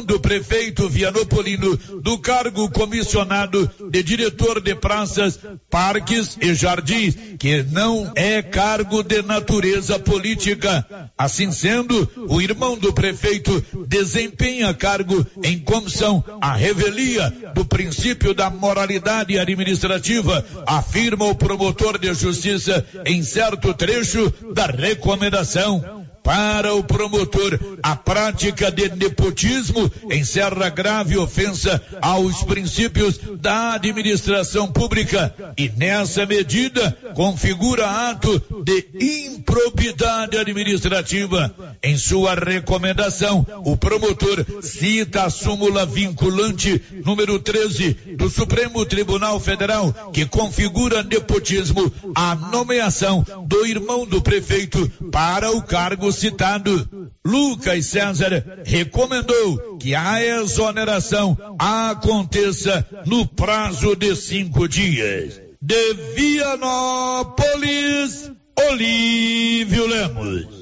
do prefeito Vianopolino do cargo comissionado de diretor de praças, parques e jardins, que não é cargo de natureza política. Assim sendo, o irmão do prefeito desempenha cargo em comissão à revelia do princípio da moralidade administrativa, afirma o promotor de justiça em certo trecho da recomendação para o promotor, a prática de nepotismo encerra grave ofensa aos princípios da administração pública e, nessa medida, configura ato de improbidade administrativa. Em sua recomendação, o promotor cita a súmula vinculante número 13 do Supremo Tribunal Federal, que configura nepotismo a nomeação do irmão do prefeito para o cargo citado. Lucas César recomendou que a exoneração aconteça no prazo de cinco dias. De Vianópolis, Olívio Lemos.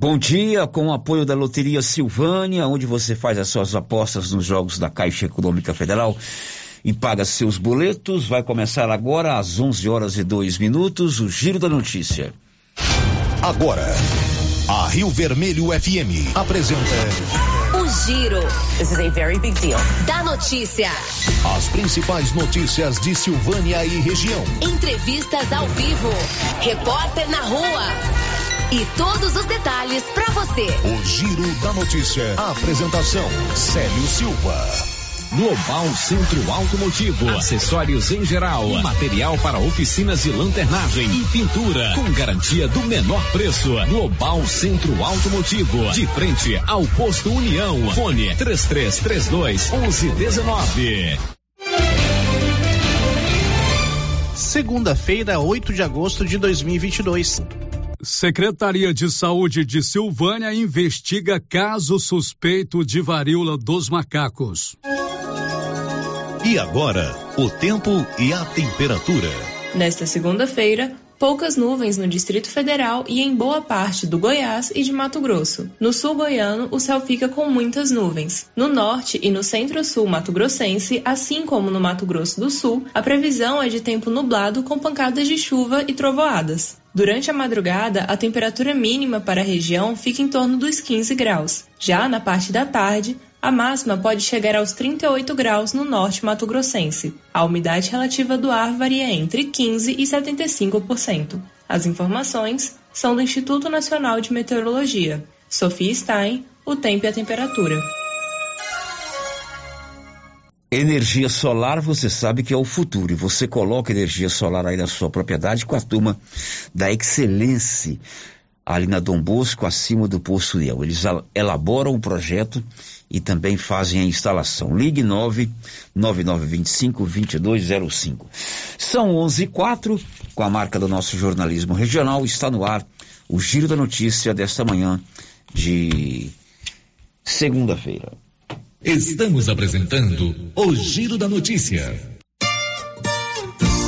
Bom dia, com o apoio da Loteria Silvânia, onde você faz as suas apostas nos jogos da Caixa Econômica Federal e paga seus boletos. Vai começar agora às 11 horas e 2 minutos o Giro da Notícia. Agora, a Rio Vermelho FM apresenta o Giro. This is a very big deal. Da notícia. As principais notícias de Silvânia e região. Entrevistas ao vivo. Repórter na rua. E todos os detalhes para você. O Giro da Notícia. A apresentação: Célio Silva. Global Centro Automotivo, acessórios em geral, material para oficinas de lanternagem e pintura, com garantia do menor preço. Global Centro Automotivo, de frente ao posto União. Fone 3332 1119. Segunda-feira, 8 de agosto de 2022. Secretaria de Saúde de Silvânia investiga caso suspeito de varíola dos macacos. E agora, o tempo e a temperatura. Nesta segunda-feira, poucas nuvens no Distrito Federal e em boa parte do Goiás e de Mato Grosso. No sul goiano, o céu fica com muitas nuvens. No norte e no centro-sul mato-grossense, assim como no Mato Grosso do Sul, a previsão é de tempo nublado com pancadas de chuva e trovoadas. Durante a madrugada, a temperatura mínima para a região fica em torno dos 15 graus. Já na parte da tarde, a máxima pode chegar aos 38 graus no norte mato-grossense. A umidade relativa do ar varia entre 15% e 75%. As informações são do Instituto Nacional de Meteorologia. Sofia Stein, o tempo e a temperatura. Energia solar, você sabe que é o futuro. E você coloca energia solar aí na sua propriedade com a turma da Excelência, ali na Dom Bosco, acima do Poço União. Eles elaboram o projeto e também fazem a instalação. Ligue 99925 2205. São 11 e 4, com a marca do nosso jornalismo regional, está no ar o Giro da Notícia desta manhã de segunda-feira. Estamos apresentando o Giro da Notícia.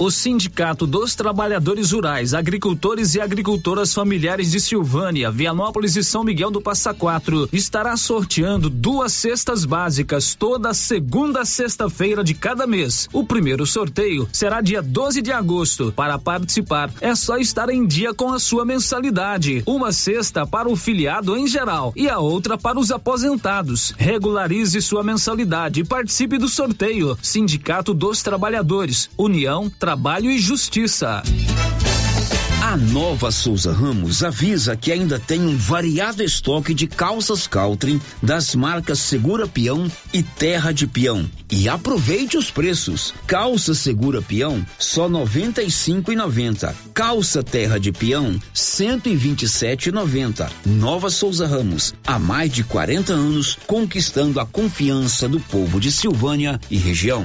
O Sindicato dos Trabalhadores Rurais, Agricultores e Agricultoras Familiares de Silvânia, Vianópolis e São Miguel do Passa Quatro estará sorteando duas cestas básicas toda segunda sexta-feira de cada mês. O primeiro sorteio será dia 12 de agosto. Para participar, é só estar em dia com a sua mensalidade. Uma cesta para o filiado em geral e a outra para os aposentados. Regularize sua mensalidade e participe do sorteio. Sindicato dos Trabalhadores, União Trabalhadores Trabalho e Justiça. A Nova Souza Ramos avisa que ainda tem um variado estoque de calças Caltrim das marcas Segura Peão e Terra de Peão. E aproveite os preços. Calça Segura Peão só noventa e cinco e noventa. Calça Terra de Peão cento e vinte e sete e noventa. Nova Souza Ramos há mais de 40 anos conquistando a confiança do povo de Silvânia e região.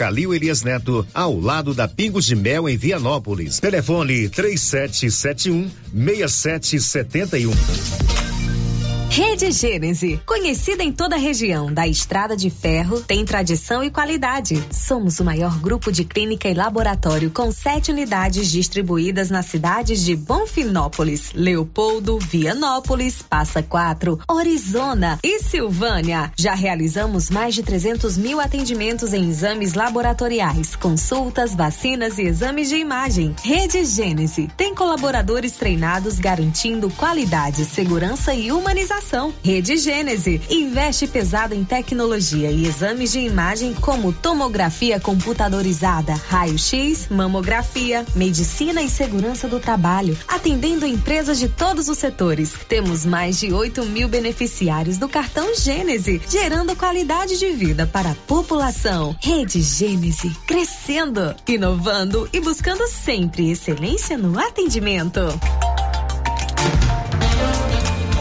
Calil Elias Neto, ao lado da Pingo de Mel em Vianópolis. Telefone 3771 6771. Rede Gênese, conhecida em toda a região da Estrada de Ferro, tem tradição e qualidade. Somos o maior grupo de clínica e laboratório com sete unidades distribuídas nas cidades de Bonfinópolis, Leopoldo, Vianópolis, Passa Quatro, Orizona e Silvânia. Já realizamos mais de 300 mil atendimentos em exames laboratoriais, consultas, vacinas e exames de imagem. Rede Gênese tem colaboradores treinados garantindo qualidade, segurança e humanização Rede Gênese investe pesado em tecnologia e exames de imagem como tomografia computadorizada, raio-x, mamografia, medicina e segurança do trabalho, atendendo empresas de todos os setores. Temos mais de 8 mil beneficiários do cartão Gênese, gerando qualidade de vida para a população. Rede Gênese, crescendo, inovando e buscando sempre excelência no atendimento.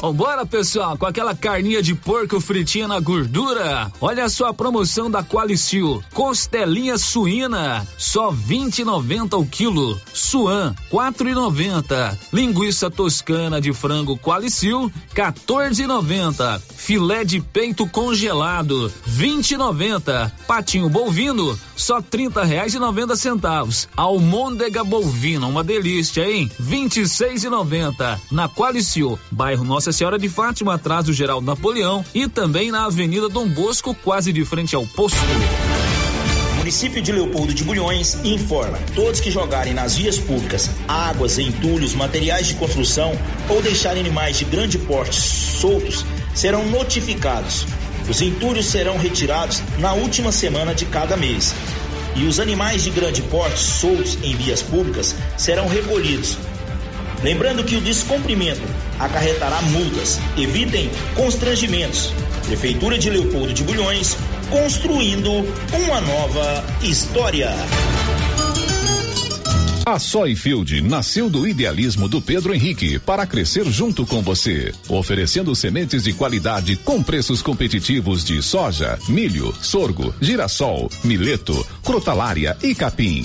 Vambora, pessoal, com aquela carninha de porco fritinha na gordura. Olha só a promoção da Qualicil. Costelinha suína, só 20,90 o quilo. Suan, 4,90. Linguiça toscana de frango Qualicil, 14,90. Filé de peito congelado, 20,90. Patinho bovino, só 30 reais e 90 centavos. Almôndega bovina, uma delícia, hein? 26,90. Na Qualicil, bairro Nossa Senhora de Fátima, atrás do Geraldo Napoleão e também na Avenida Dom Bosco, quase de frente ao posto. Município de Leopoldo de Bulhões informa: todos que jogarem nas vias públicas águas, entulhos, materiais de construção ou deixarem animais de grande porte soltos serão notificados. Os entulhos serão retirados na última semana de cada mês. e os animais de grande porte soltos em vias públicas serão recolhidos. Lembrando que o descumprimento acarretará multas. Evitem constrangimentos. Prefeitura de Leopoldo de Bulhões, construindo uma nova história. A Soyfield nasceu do idealismo do Pedro Henrique para crescer junto com você, oferecendo sementes de qualidade com preços competitivos de soja, milho, sorgo, girassol, mileto, crotalária e capim.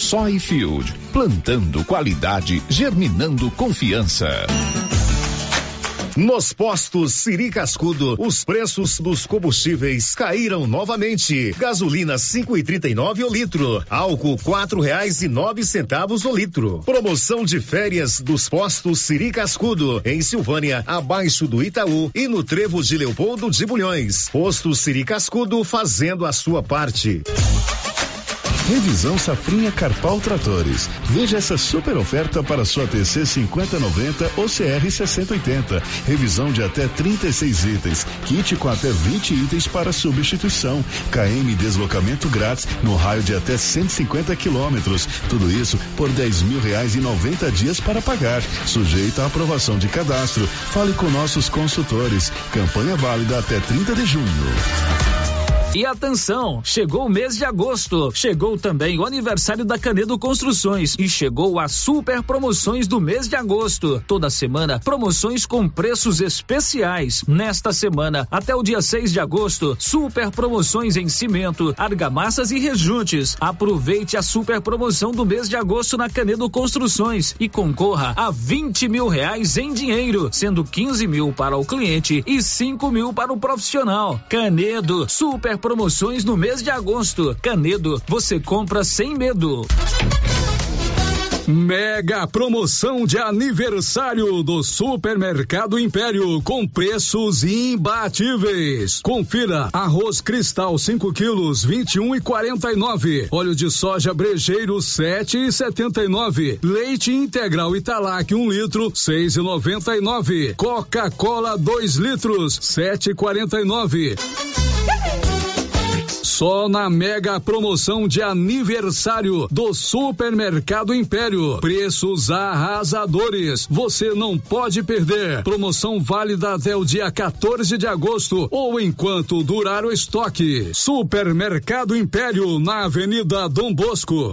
Soyfield, plantando qualidade, germinando confiança. Nos postos Siri Cascudo, os preços dos combustíveis caíram novamente. Gasolina cinco e trinta e nove o litro, álcool quatro reais e nove centavos o litro. Promoção de férias dos postos Siri Cascudo, em Silvânia, abaixo do Itaú e no Trevo de Leopoldo de Bulhões. Posto Siri Cascudo fazendo a sua parte. Revisão Safrinha Carpal Tratores. Veja essa super oferta para sua TC 5090 ou CR 6080. Revisão de até 36 itens. Kit com até 20 itens para substituição. KM deslocamento grátis no raio de até 150 quilômetros. Tudo isso por 10 mil reais e 90 dias para pagar. Sujeito à aprovação de cadastro. Fale com nossos consultores. Campanha válida até 30 de junho. E atenção, chegou o mês de agosto, chegou também o aniversário da Canedo Construções e chegou as super promoções do mês de agosto. Toda semana, promoções com preços especiais. Nesta semana, até o dia 6 de agosto, super promoções em cimento, argamassas e rejuntes. Aproveite a super promoção do mês de agosto na Canedo Construções e concorra a 20 mil reais em dinheiro, sendo 15 mil para o cliente e 5 mil para o profissional. Canedo, super promoções no mês de agosto. Canedo, você compra sem medo. Mega promoção de aniversário do Supermercado Império com preços imbatíveis. Confira: arroz cristal 5 quilos 21 e 49, óleo de soja brejeiro 7 e 79, leite integral Italac 1 um litro 6 e 99, Coca-Cola 2 litros 7 e 49. Só na mega promoção de aniversário do Supermercado Império. Preços arrasadores. Você não pode perder. Promoção válida até o dia 14 de agosto ou enquanto durar o estoque. Supermercado Império na Avenida Dom Bosco.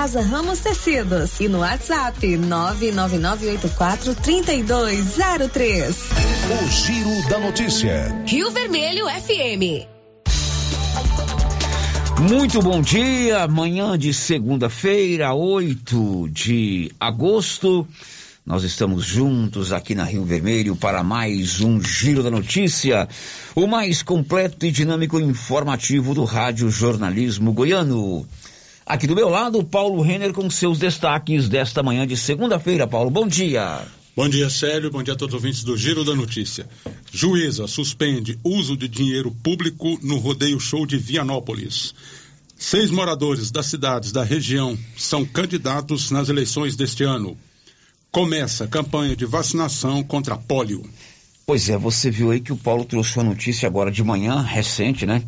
Ramos Tecidos e no WhatsApp 99984 3203. O Giro da Notícia. Rio Vermelho FM. Muito bom dia, manhã de segunda-feira, 8 de agosto. Nós estamos juntos aqui na Rio Vermelho para mais um Giro da Notícia, o mais completo e dinâmico informativo do Rádio Jornalismo Goiano. Aqui do meu lado, Paulo Renner com seus destaques desta manhã de segunda-feira. Paulo, bom dia. Bom dia, Célio. Bom dia a todos os ouvintes do Giro da Notícia. Juíza suspende uso de dinheiro público no rodeio show de Vianópolis. Seis moradores das cidades da região são candidatos nas eleições deste ano. Começa campanha de vacinação contra pólio. Pois é, você viu aí que o Paulo trouxe uma notícia agora de manhã, recente, né?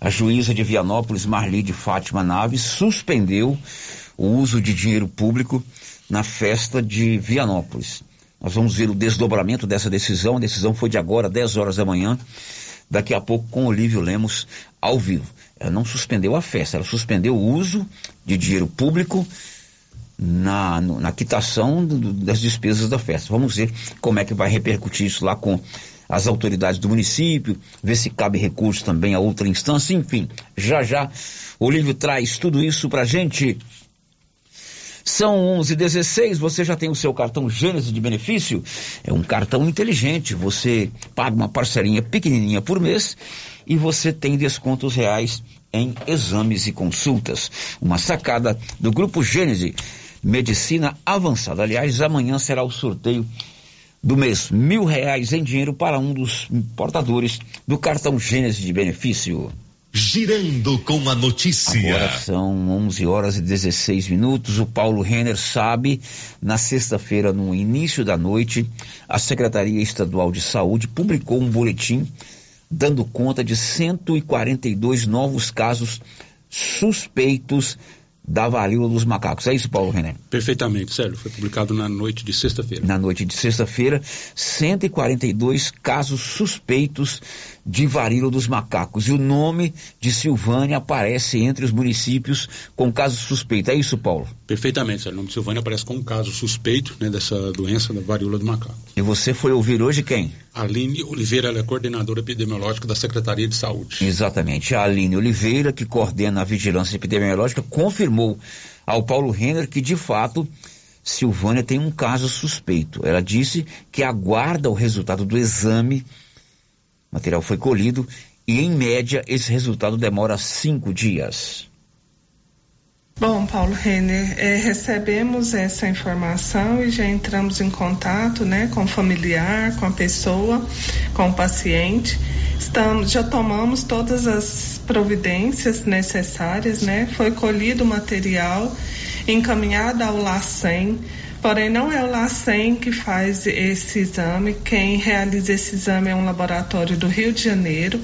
A juíza de Vianópolis, Marli de Fátima Naves, suspendeu o uso de dinheiro público na festa de Vianópolis. Nós vamos ver o desdobramento dessa decisão. A decisão foi de agora, 10 horas da manhã. Daqui a pouco com Olívio Lemos ao vivo. Ela não suspendeu a festa, ela suspendeu o uso de dinheiro público na, na quitação do, das despesas da festa. Vamos ver como é que vai repercutir isso lá com as autoridades do município, ver se cabe recurso também a outra instância, enfim, já já Olívio traz tudo isso pra gente. São 11:16. Você já tem o seu cartão Gênesis de benefício? É um cartão inteligente. Você paga uma parcelinha pequenininha por mês e você tem descontos reais em exames e consultas. Uma sacada do grupo Gênesis Medicina Avançada. Aliás, amanhã será o sorteio do mês. Mil reais em dinheiro para um dos portadores do cartão Gênesis de benefício. Girando com a notícia. Agora são 11 horas e 16 minutos. O Paulo Renner sabe, na sexta-feira, no início da noite, a Secretaria Estadual de Saúde publicou um boletim dando conta de 142 novos casos suspeitos da varíola dos macacos. É isso, Paulo René? Perfeitamente, Sérgio. Foi publicado na noite de sexta-feira. Na noite de sexta-feira, 142 casos suspeitos de varíola dos macacos. E o nome de Silvânia aparece entre os municípios com casos suspeitos. É isso, Paulo? Perfeitamente, Sérgio. O nome de Silvânia aparece com um caso suspeito né, dessa doença da varíola do macaco. E você foi ouvir hoje quem? Aline Oliveira, ela é coordenadora epidemiológica da Secretaria de Saúde. Exatamente. A Aline Oliveira, que coordena a vigilância epidemiológica, confirmou ao Paulo Renner que, de fato, Silvânia tem um caso suspeito. Ela disse que aguarda o resultado do exame, o material foi colhido, e, em média, esse resultado demora cinco dias. Bom, Paulo Renner, é, recebemos essa informação e já entramos em contato né, com o familiar, com a pessoa, com o paciente. Estamos, já tomamos todas as providências necessárias, né? Foi colhido o material, encaminhado ao LACEN, porém não é o LACEN que faz esse exame, quem realiza esse exame é um laboratório do Rio de Janeiro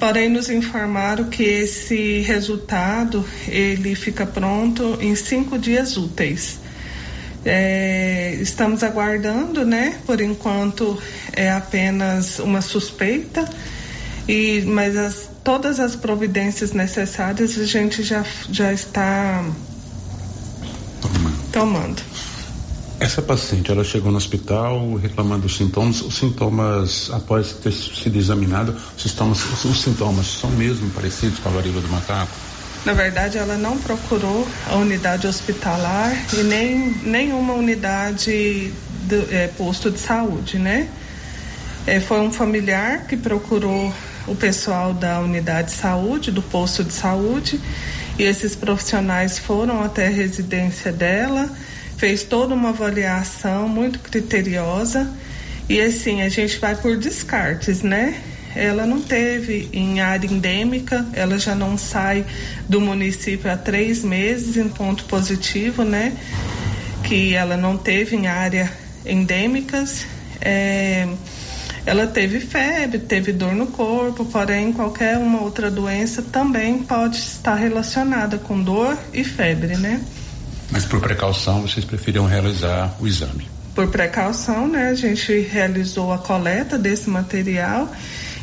porém nos informaram que esse resultado ele fica pronto em cinco dias úteis. É, estamos aguardando, né? Por enquanto é apenas uma suspeita, e, mas as, todas as providências necessárias a gente já, já está tomando. Essa paciente, ela chegou no hospital reclamando dos sintomas. Os sintomas, após ter sido examinado, os sintomas, os sintomas são mesmo parecidos com a varíola do macaco? Na verdade, ela não procurou a unidade hospitalar e nem nenhuma unidade do é, posto de saúde, né? É, foi um familiar que procurou o pessoal da unidade de saúde, do posto de saúde, e esses profissionais foram até a residência dela fez toda uma avaliação muito criteriosa e assim a gente vai por descartes, né? Ela não teve em área endêmica, ela já não sai do município há três meses em ponto positivo, né? Que ela não teve em área endêmicas. É, ela teve febre, teve dor no corpo, porém qualquer uma outra doença também pode estar relacionada com dor e febre, né? Mas por precaução, vocês preferiram realizar o exame? Por precaução, né? A gente realizou a coleta desse material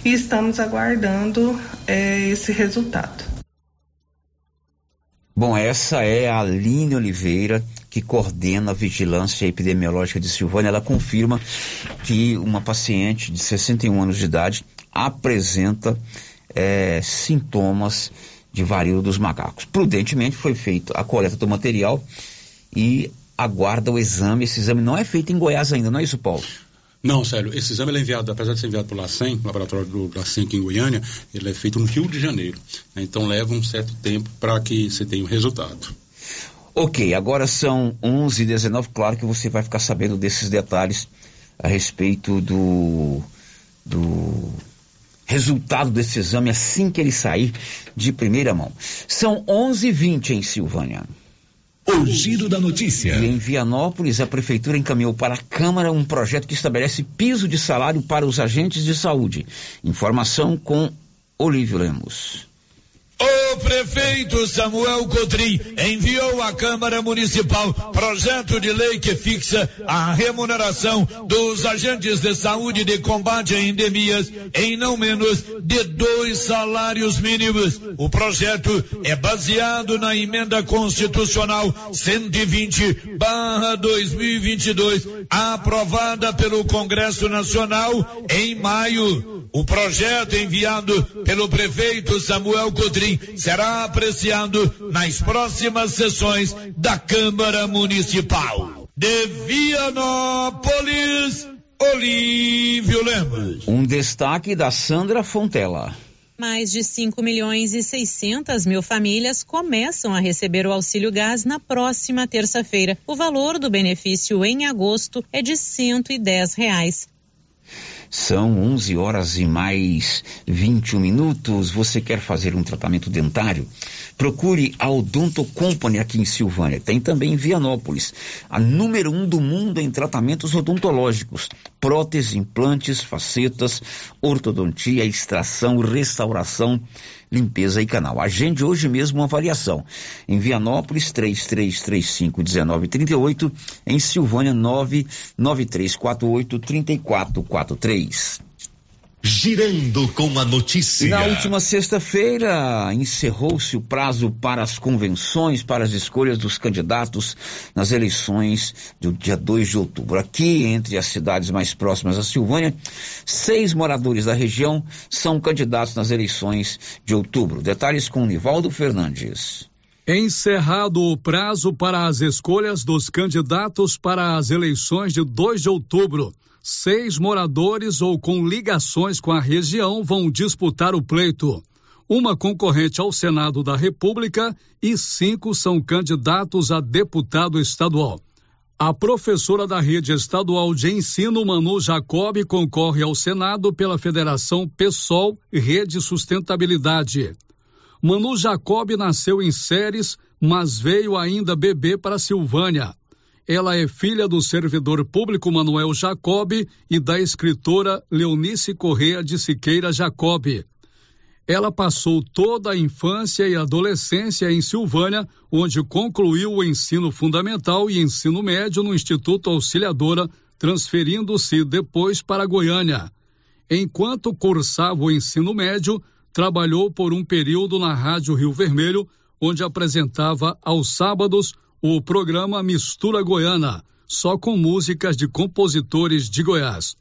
e estamos aguardando é, esse resultado. Bom, essa é a Aline Oliveira, que coordena a vigilância epidemiológica de Silvânia. Ela confirma que uma paciente de 61 anos de idade apresenta é, sintomas de varíola dos macacos. Prudentemente foi feita a coleta do material e aguarda o exame. Esse exame não é feito em Goiás ainda, não é isso, Paulo? Não, Célio, esse exame é enviado, apesar de ser enviado para o LACEN, laboratório do LACEN aqui em Goiânia, ele é feito no Rio de Janeiro. Então leva um certo tempo para que você tenha o resultado. Ok, agora são 11 e 19 claro que você vai ficar sabendo desses detalhes a respeito do, do resultado desse exame assim que ele sair de primeira mão. São 11 e 20 em Silvânia. O giro da notícia. E em Vianópolis, a prefeitura encaminhou para a Câmara um projeto que estabelece piso de salário para os agentes de saúde. Informação com Olívio Lemos. O prefeito Samuel Cotrim enviou à Câmara Municipal projeto de lei que fixa a remuneração dos agentes de saúde de combate a endemias em não menos de dois salários mínimos. O projeto é baseado na emenda constitucional 120 barra 2022, aprovada pelo Congresso Nacional em maio. O projeto enviado pelo prefeito Samuel Cotrim será apreciado nas próximas sessões da Câmara Municipal. De Vianópolis, Olívio Lemos. Um destaque da Sandra Fontela. Mais de 5 milhões e 600 mil famílias começam a receber o auxílio gás na próxima terça-feira. O valor do benefício em agosto é de 110 reais. São 11 horas e mais 21 minutos. Você quer fazer um tratamento dentário? Procure a Odonto Company aqui em Silvânia. Tem também em Vianópolis, a número um do mundo em tratamentos odontológicos. Próteses, implantes, facetas, ortodontia, extração, restauração, limpeza e canal. Agende hoje mesmo uma avaliação. Em Vianópolis, 3335-1938. Em Silvânia, 99348-3443. Girando com a notícia. Na última sexta-feira, encerrou-se o prazo para as convenções, para as escolhas dos candidatos nas eleições do dia 2 de outubro. Aqui, entre as cidades mais próximas a Silvânia, seis moradores da região são candidatos nas eleições de outubro. Detalhes com Nivaldo Fernandes. Encerrado o prazo para as escolhas dos candidatos para as eleições de 2 de outubro seis moradores ou com ligações com a região vão disputar o pleito. Uma concorrente ao Senado da República e cinco são candidatos a deputado estadual. A professora da rede estadual de ensino, Manu Jacob, concorre ao Senado pela Federação PSOL Rede Sustentabilidade. Manu Jacob nasceu em Séries, mas veio ainda bebê para Silvânia. Ela é filha do servidor público Manuel Jacob e da escritora Leonice Correa de Siqueira Jacob. Ela passou toda a infância e adolescência em Silvânia, onde concluiu o ensino fundamental e ensino médio no Instituto Auxiliadora, transferindo-se depois para Goiânia. Enquanto cursava o ensino médio, trabalhou por um período na Rádio Rio Vermelho, onde apresentava aos sábados o programa Mistura Goiana, só com músicas de compositores de Goiás.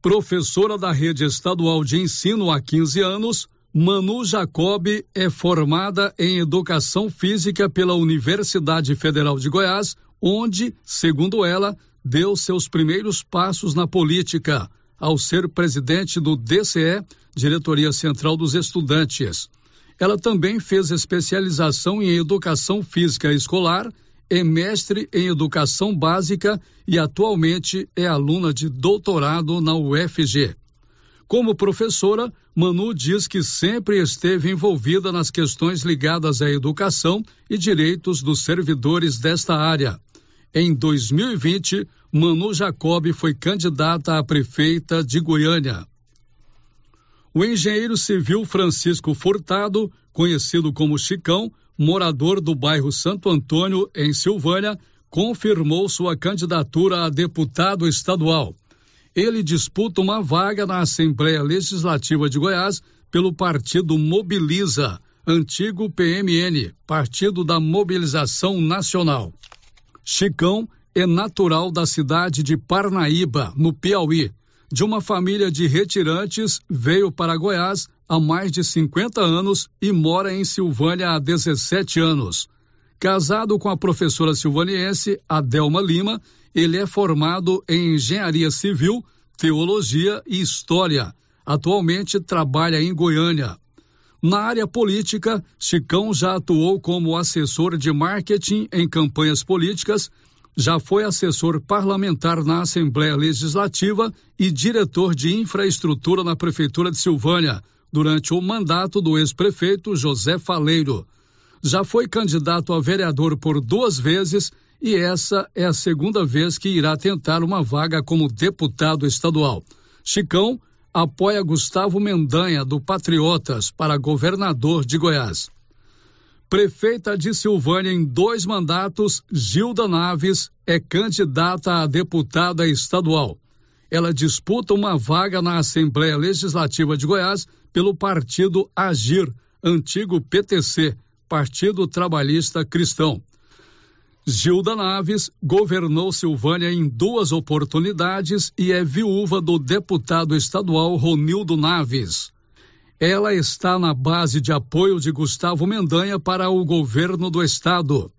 Professora da rede estadual de ensino há 15 anos, Manu Jacob é formada em educação física pela Universidade Federal de Goiás, onde, segundo ela, deu seus primeiros passos na política, ao ser presidente do DCE, Diretoria Central dos Estudantes. Ela também fez especialização em educação física escolar, é mestre em educação básica e atualmente é aluna de doutorado na UFG. Como professora, Manu diz que sempre esteve envolvida nas questões ligadas à educação e direitos dos servidores desta área. Em 2020, Manu Jacob foi candidata a prefeita de Goiânia. O engenheiro civil Francisco Furtado, conhecido como Chicão, morador do bairro Santo Antônio, em Silvânia, confirmou sua candidatura a deputado estadual. Ele disputa uma vaga na Assembleia Legislativa de Goiás pelo partido Mobiliza, antigo PMN, Partido da Mobilização Nacional. Chicão é natural da cidade de Parnaíba, no Piauí de uma família de retirantes, veio para Goiás há mais de 50 anos e mora em Silvânia há 17 anos. Casado com a professora silvaniense Adelma Lima, ele é formado em engenharia civil, teologia e história. Atualmente trabalha em Goiânia. Na área política, Chicão já atuou como assessor de marketing em campanhas políticas, já foi assessor parlamentar na Assembleia Legislativa e diretor de infraestrutura na Prefeitura de Silvânia, durante o mandato do ex-prefeito José Faleiro. Já foi candidato a vereador por duas vezes e essa é a segunda vez que irá tentar uma vaga como deputado estadual. Chicão apoia Gustavo Mendanha, do Patriotas, para governador de Goiás. Prefeita de Silvânia em dois mandatos, Gilda Naves é candidata a deputada estadual. Ela disputa uma vaga na Assembleia Legislativa de Goiás pelo partido Agir, antigo PTC, Partido Trabalhista Cristão. Gilda Naves governou Silvânia em duas oportunidades e é viúva do deputado estadual Ronildo Naves. Ela está na base de apoio de Gustavo Mendanha para o governo do estado.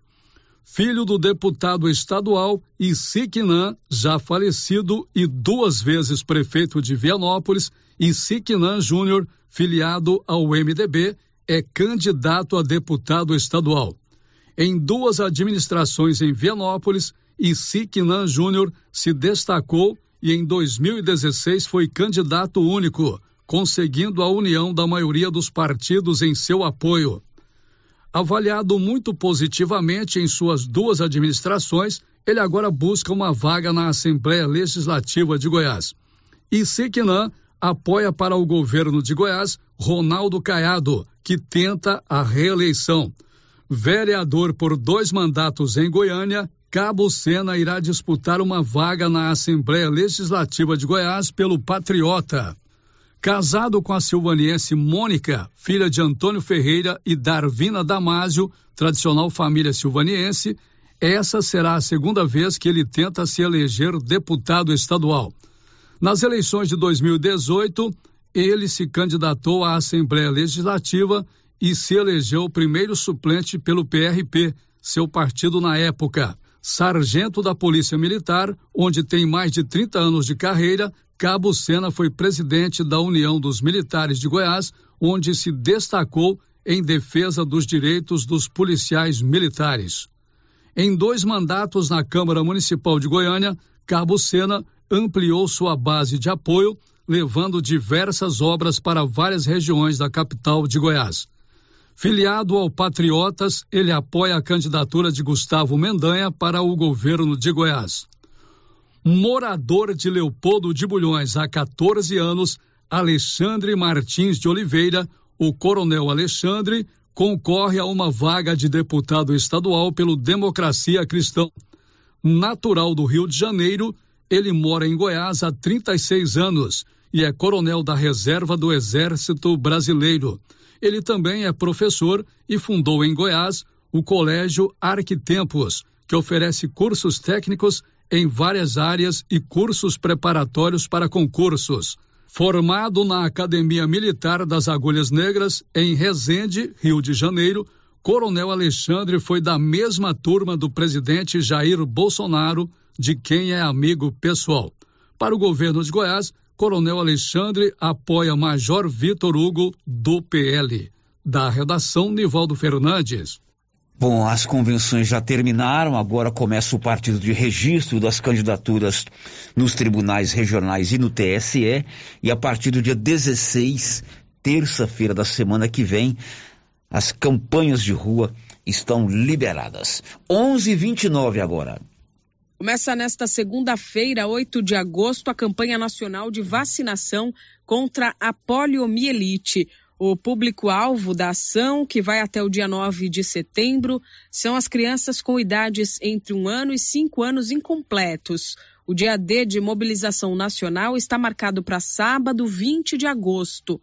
Filho do deputado estadual Isiquinã, já falecido e duas vezes prefeito de Vianópolis, Isiquinã Júnior, filiado ao MDB, é candidato a deputado estadual em duas administrações em Vianópolis Siquinan Júnior se destacou e em 2016 foi candidato único, conseguindo a união da maioria dos partidos em seu apoio. Avaliado muito positivamente em suas duas administrações, ele agora busca uma vaga na Assembleia Legislativa de Goiás. E Siquinan apoia para o governo de Goiás Ronaldo Caiado, que tenta a reeleição. Vereador por dois mandatos em Goiânia, Cabo Sena irá disputar uma vaga na Assembleia Legislativa de Goiás pelo Patriota. Casado com a silvaniense Mônica, filha de Antônio Ferreira e Darvina Damásio, tradicional família silvaniense, essa será a segunda vez que ele tenta se eleger deputado estadual. Nas eleições de 2018, ele se candidatou à Assembleia Legislativa e se elegeu o primeiro suplente pelo PRP, seu partido na época. Sargento da Polícia Militar, onde tem mais de 30 anos de carreira, Cabo Sena foi presidente da União dos Militares de Goiás, onde se destacou em defesa dos direitos dos policiais militares. Em dois mandatos na Câmara Municipal de Goiânia, Cabo Sena ampliou sua base de apoio, levando diversas obras para várias regiões da capital de Goiás. Filiado ao Patriotas, ele apoia a candidatura de Gustavo Mendanha para o governo de Goiás. Morador de Leopoldo de Bulhões há 14 anos, Alexandre Martins de Oliveira, o Coronel Alexandre, concorre a uma vaga de deputado estadual pelo Democracia Cristã. Natural do Rio de Janeiro, ele mora em Goiás há 36 anos e é coronel da reserva do Exército Brasileiro. Ele também é professor e fundou em Goiás o Colégio Arquitempos, que oferece cursos técnicos em várias áreas e cursos preparatórios para concursos. Formado na Academia Militar das Agulhas Negras, em Resende, Rio de Janeiro, Coronel Alexandre foi da mesma turma do presidente Jair Bolsonaro, de quem é amigo pessoal. Para o governo de Goiás, Coronel Alexandre apoia Major Vitor Hugo, do PL. Da redação, Nivaldo Fernandes. Bom, as convenções já terminaram, agora começa o partido de registro das candidaturas nos tribunais regionais e no TSE, e a partir do dia 16, terça-feira da semana que vem, as campanhas de rua estão liberadas. 11:29 agora. Começa nesta segunda-feira, 8 de agosto, a campanha nacional de vacinação contra a poliomielite. O público-alvo da ação, que vai até o dia 9 de setembro, são as crianças com idades entre um ano e cinco anos incompletos. O dia D de mobilização nacional está marcado para sábado, 20 de agosto.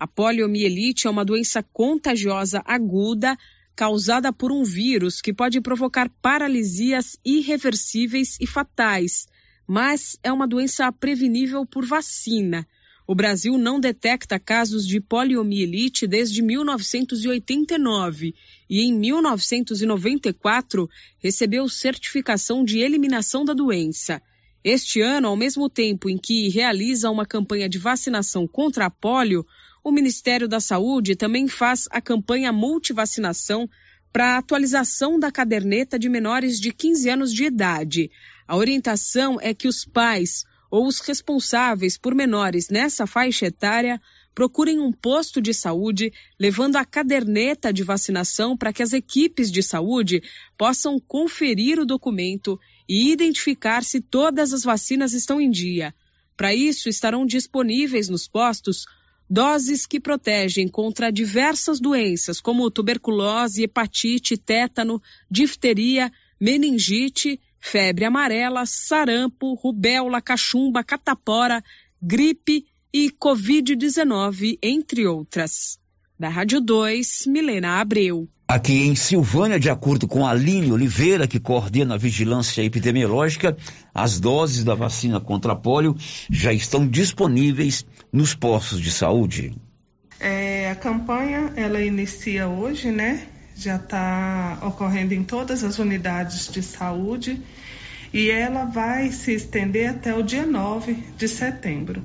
A poliomielite é uma doença contagiosa aguda causada por um vírus que pode provocar paralisias irreversíveis e fatais, mas é uma doença prevenível por vacina. O Brasil não detecta casos de poliomielite desde 1989 e em 1994 recebeu certificação de eliminação da doença. Este ano, ao mesmo tempo em que realiza uma campanha de vacinação contra a polio, o Ministério da Saúde também faz a campanha multivacinação para atualização da caderneta de menores de 15 anos de idade. A orientação é que os pais ou os responsáveis por menores nessa faixa etária procurem um posto de saúde levando a caderneta de vacinação para que as equipes de saúde possam conferir o documento e identificar se todas as vacinas estão em dia. Para isso, estarão disponíveis nos postos doses que protegem contra diversas doenças, como tuberculose, hepatite, tétano, difteria, meningite, febre amarela, sarampo, rubéola, cachumba, catapora, gripe e Covid-19, entre outras. Da Rádio 2, Milena Abreu. Aqui em Silvânia, de acordo com a Aline Oliveira, que coordena a vigilância epidemiológica, as doses da vacina contra a polio já estão disponíveis nos postos de saúde. É, a campanha ela inicia hoje, né? Já está ocorrendo em todas as unidades de saúde e ela vai se estender até o dia 9 de setembro.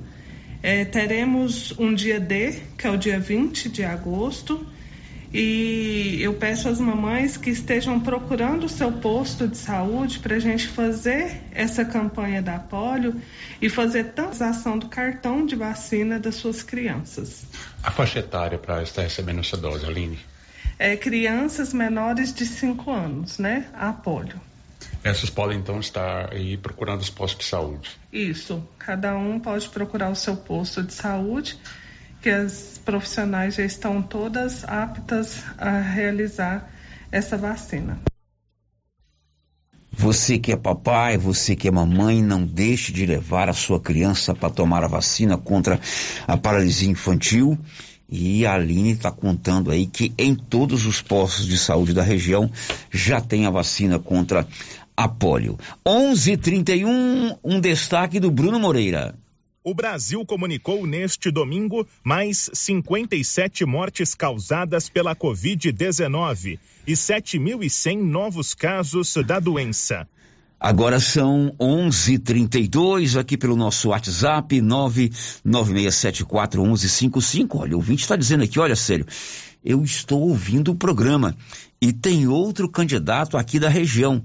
É, teremos um dia D, que é o dia 20 de agosto, e eu peço às mamães que estejam procurando o seu posto de saúde para a gente fazer essa campanha da polio e fazer transação do cartão de vacina das suas crianças. A faixa etária para estar recebendo essa dose, Aline? É crianças menores de 5 anos, né? A polio. Essas podem então estar aí procurando os postos de saúde. Isso. Cada um pode procurar o seu posto de saúde que as profissionais já estão todas aptas a realizar essa vacina. Você que é papai, você que é mamãe, não deixe de levar a sua criança para tomar a vacina contra a paralisia infantil. E a Aline está contando aí que em todos os postos de saúde da região já tem a vacina contra a polio. 11:31 um destaque do Bruno Moreira. O Brasil comunicou neste domingo mais 57 mortes causadas pela Covid-19 e 7.100 novos casos da doença. Agora são 11:32 aqui pelo nosso WhatsApp 996741155. Olha, o ouvinte está dizendo aqui, olha, sério, eu estou ouvindo o programa e tem outro candidato aqui da região.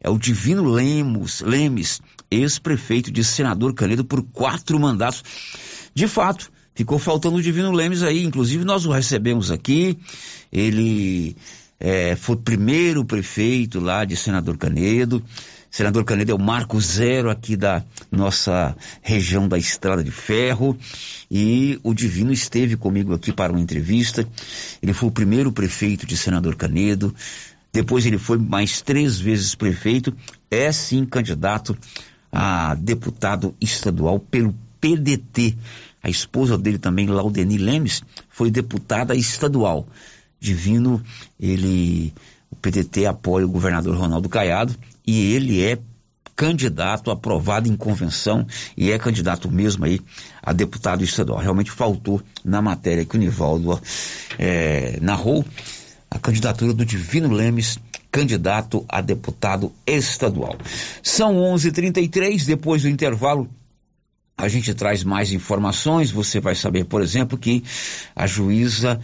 É o Divino Lemos, Lemes, ex-prefeito de Senador Canedo por quatro mandatos. De fato, ficou faltando o Divino Lemes aí, inclusive nós o recebemos aqui, ele é, foi primeiro prefeito lá de Senador Canedo, Senador Canedo é o marco zero aqui da nossa região da Estrada de Ferro e o Divino esteve comigo aqui para uma entrevista. Ele foi o primeiro prefeito de Senador Canedo, depois ele foi mais três vezes prefeito, é sim candidato a deputado estadual pelo PDT. A esposa dele também, Laudeni Lemes, foi deputada estadual. Divino, ele, o PDT apoia o governador Ronaldo Caiado e ele é candidato aprovado em convenção e é candidato mesmo aí a deputado estadual. Realmente faltou na matéria que o Nivaldo é, narrou a candidatura do Divino Lemes candidato a deputado estadual. São 11:33 depois do intervalo a gente traz mais informações. Você vai saber, por exemplo, que a juíza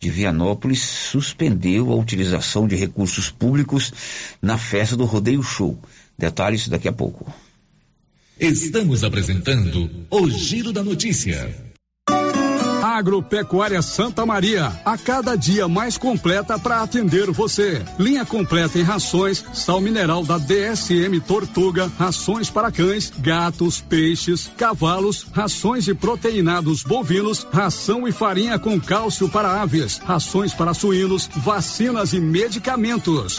de Vianópolis suspendeu a utilização de recursos públicos na festa do Rodeio Show. Detalhes daqui a pouco. Estamos apresentando o Giro da Notícia. Agropecuária Santa Maria, a cada dia mais completa para atender você. Linha completa em rações, sal mineral da DSM Tortuga, rações para cães, gatos, peixes, cavalos, rações de proteinados bovinos, ração e farinha com cálcio para aves, rações para suínos, vacinas e medicamentos.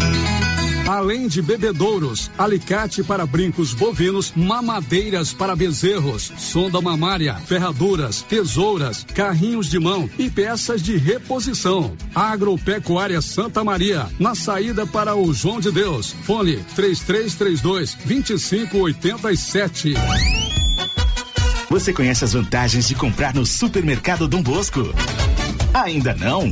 Além de bebedouros, alicate para brincos bovinos, mamadeiras para bezerros, sonda mamária, ferraduras, tesouras, carrinhos de mão e peças de reposição. Agropecuária Santa Maria, na saída para o João de Deus. Fone 3332 2587. Você conhece as vantagens de comprar no supermercado Dom Bosco? Ainda não?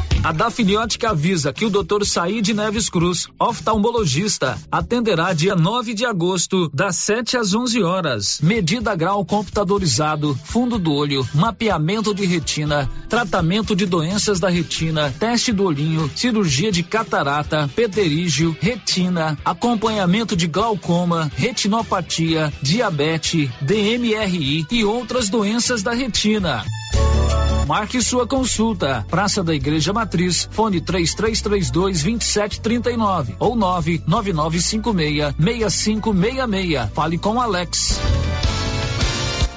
A Dafniótica avisa que o Dr. Said Neves Cruz, oftalmologista, atenderá dia 9 de agosto, das 7 às 11 horas. Medida grau computadorizado, fundo do olho, mapeamento de retina, tratamento de doenças da retina, teste do olhinho, cirurgia de catarata, pterígio, retina, acompanhamento de glaucoma, retinopatia, diabetes, DMRI e outras doenças da retina. Marque sua consulta. Praça da Igreja Matriz, fone 3332 2739 ou 99956 6566. Fale com Alex.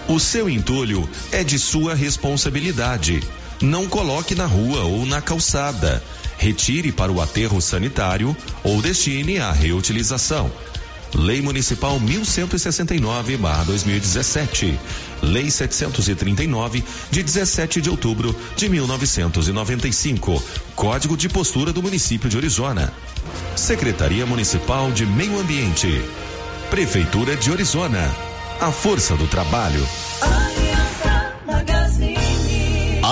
O seu entulho é de sua responsabilidade. Não coloque na rua ou na calçada. Retire para o aterro sanitário ou destine à reutilização. Lei Municipal 1169/2017. Lei 739 de 17 de outubro de 1995. Código de postura do município de Orizona. Secretaria Municipal de Meio Ambiente. Prefeitura de Orizona. A força do trabalho.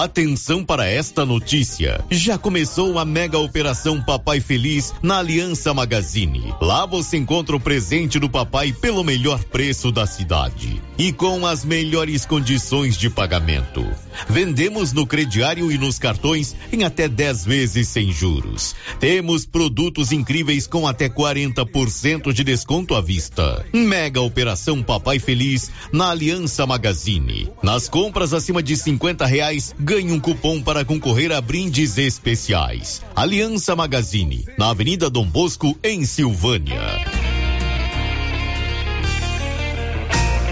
Atenção para esta notícia. Já começou a mega operação Papai Feliz na Aliança Magazine. Lá você encontra o presente do papai pelo melhor preço da cidade e com as melhores condições de pagamento. Vendemos no crediário e nos cartões em até 10 vezes sem juros. Temos produtos incríveis com até 40% de desconto à vista. Mega operação Papai Feliz na Aliança Magazine. Nas compras acima de 50 reais, ganhe um cupom para concorrer a brindes especiais. Aliança Magazine, na Avenida Dom Bosco, em Silvânia.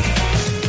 Thank you.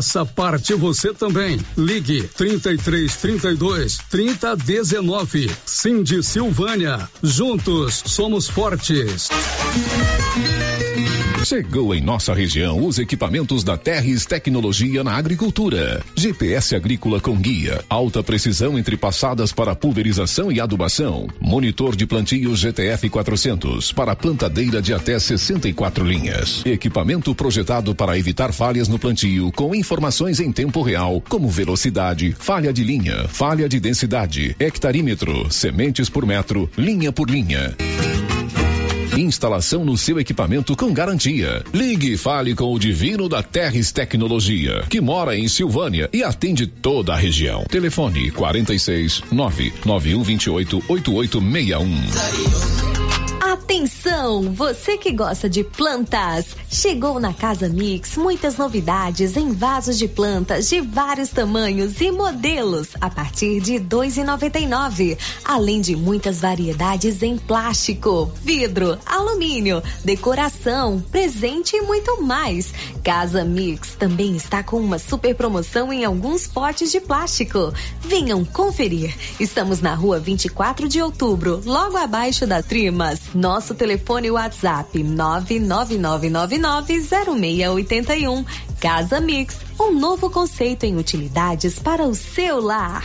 Faça parte você também. Ligue 33 32 30 19. Cindy Silvânia. Juntos somos fortes. Chegou em nossa região os equipamentos da Terres Tecnologia na Agricultura. GPS agrícola com guia, alta precisão entre passadas para pulverização e adubação. Monitor de plantio GTF 400 para plantadeira de até 64 linhas. Equipamento projetado para evitar falhas no plantio com informações em tempo real, como velocidade, falha de linha, falha de densidade, hectarímetro, sementes por metro, linha por linha. Instalação no seu equipamento com garantia. Ligue e fale com o Divino da Terres Tecnologia, que mora em Silvânia e atende toda a região. Telefone 46 99128 8861. Atenção, você que gosta de plantas, chegou na Casa Mix muitas novidades em vasos de plantas de vários tamanhos e modelos a partir de e nove, além de muitas variedades em plástico, vidro, alumínio, decoração, presente e muito mais. Casa Mix também está com uma super promoção em alguns potes de plástico. Venham conferir. Estamos na rua 24 de outubro, logo abaixo da Trimas. Nosso telefone WhatsApp 999990681. Casa Mix, um novo conceito em utilidades para o seu lar.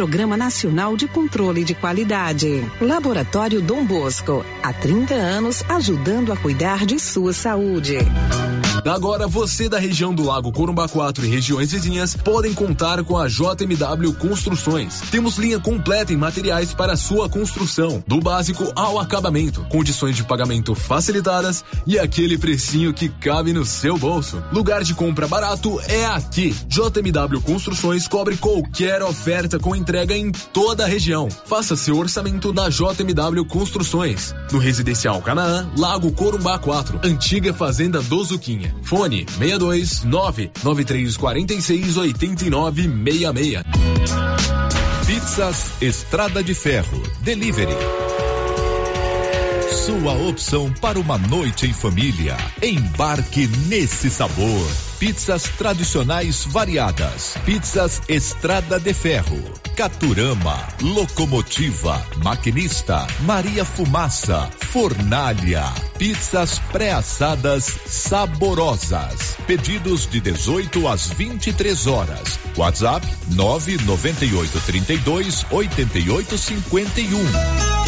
Nacional de Controle de Qualidade. Laboratório Dom Bosco, há 30 anos ajudando a cuidar de sua saúde. Agora você da região do Lago Corumbá 4 e regiões vizinhas podem contar com a JMW Construções. Temos linha completa em materiais para sua construção, do básico ao acabamento, condições de pagamento facilitadas e aquele precinho que cabe no seu bolso. Lugar de compra barato é aqui. JMW Construções cobre qualquer oferta com entrega em toda a região. Faça seu orçamento na JMW Construções. No Residencial Canaã, Lago Corumbá 4, antiga Fazenda do Zuquinha. Fone 62 99346 8966. Pizzas Estrada de Ferro. Delivery. Sua opção para uma noite em família. Embarque nesse sabor. Pizzas tradicionais variadas. Pizzas Estrada de Ferro. Caturama. Locomotiva. Maquinista. Maria Fumaça. Fornalha. Pizzas pré-assadas saborosas. Pedidos de 18 às 23 horas. WhatsApp 998 32 88 51.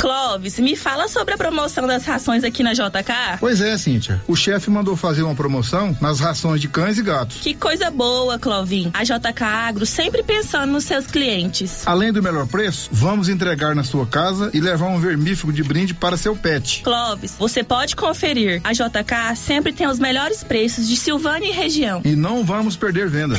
Clóvis, me fala sobre a promoção das rações aqui na JK. Pois é, Cíntia. O chefe mandou fazer uma promoção nas rações de cães e gatos. Que coisa boa, Clovin. A JK Agro sempre pensando nos seus clientes. Além do melhor preço, vamos entregar na sua casa e levar um vermífugo de brinde para seu pet. Clóvis, você pode conferir. A JK sempre tem os melhores preços de Silvânia e região. E não vamos perder vendas.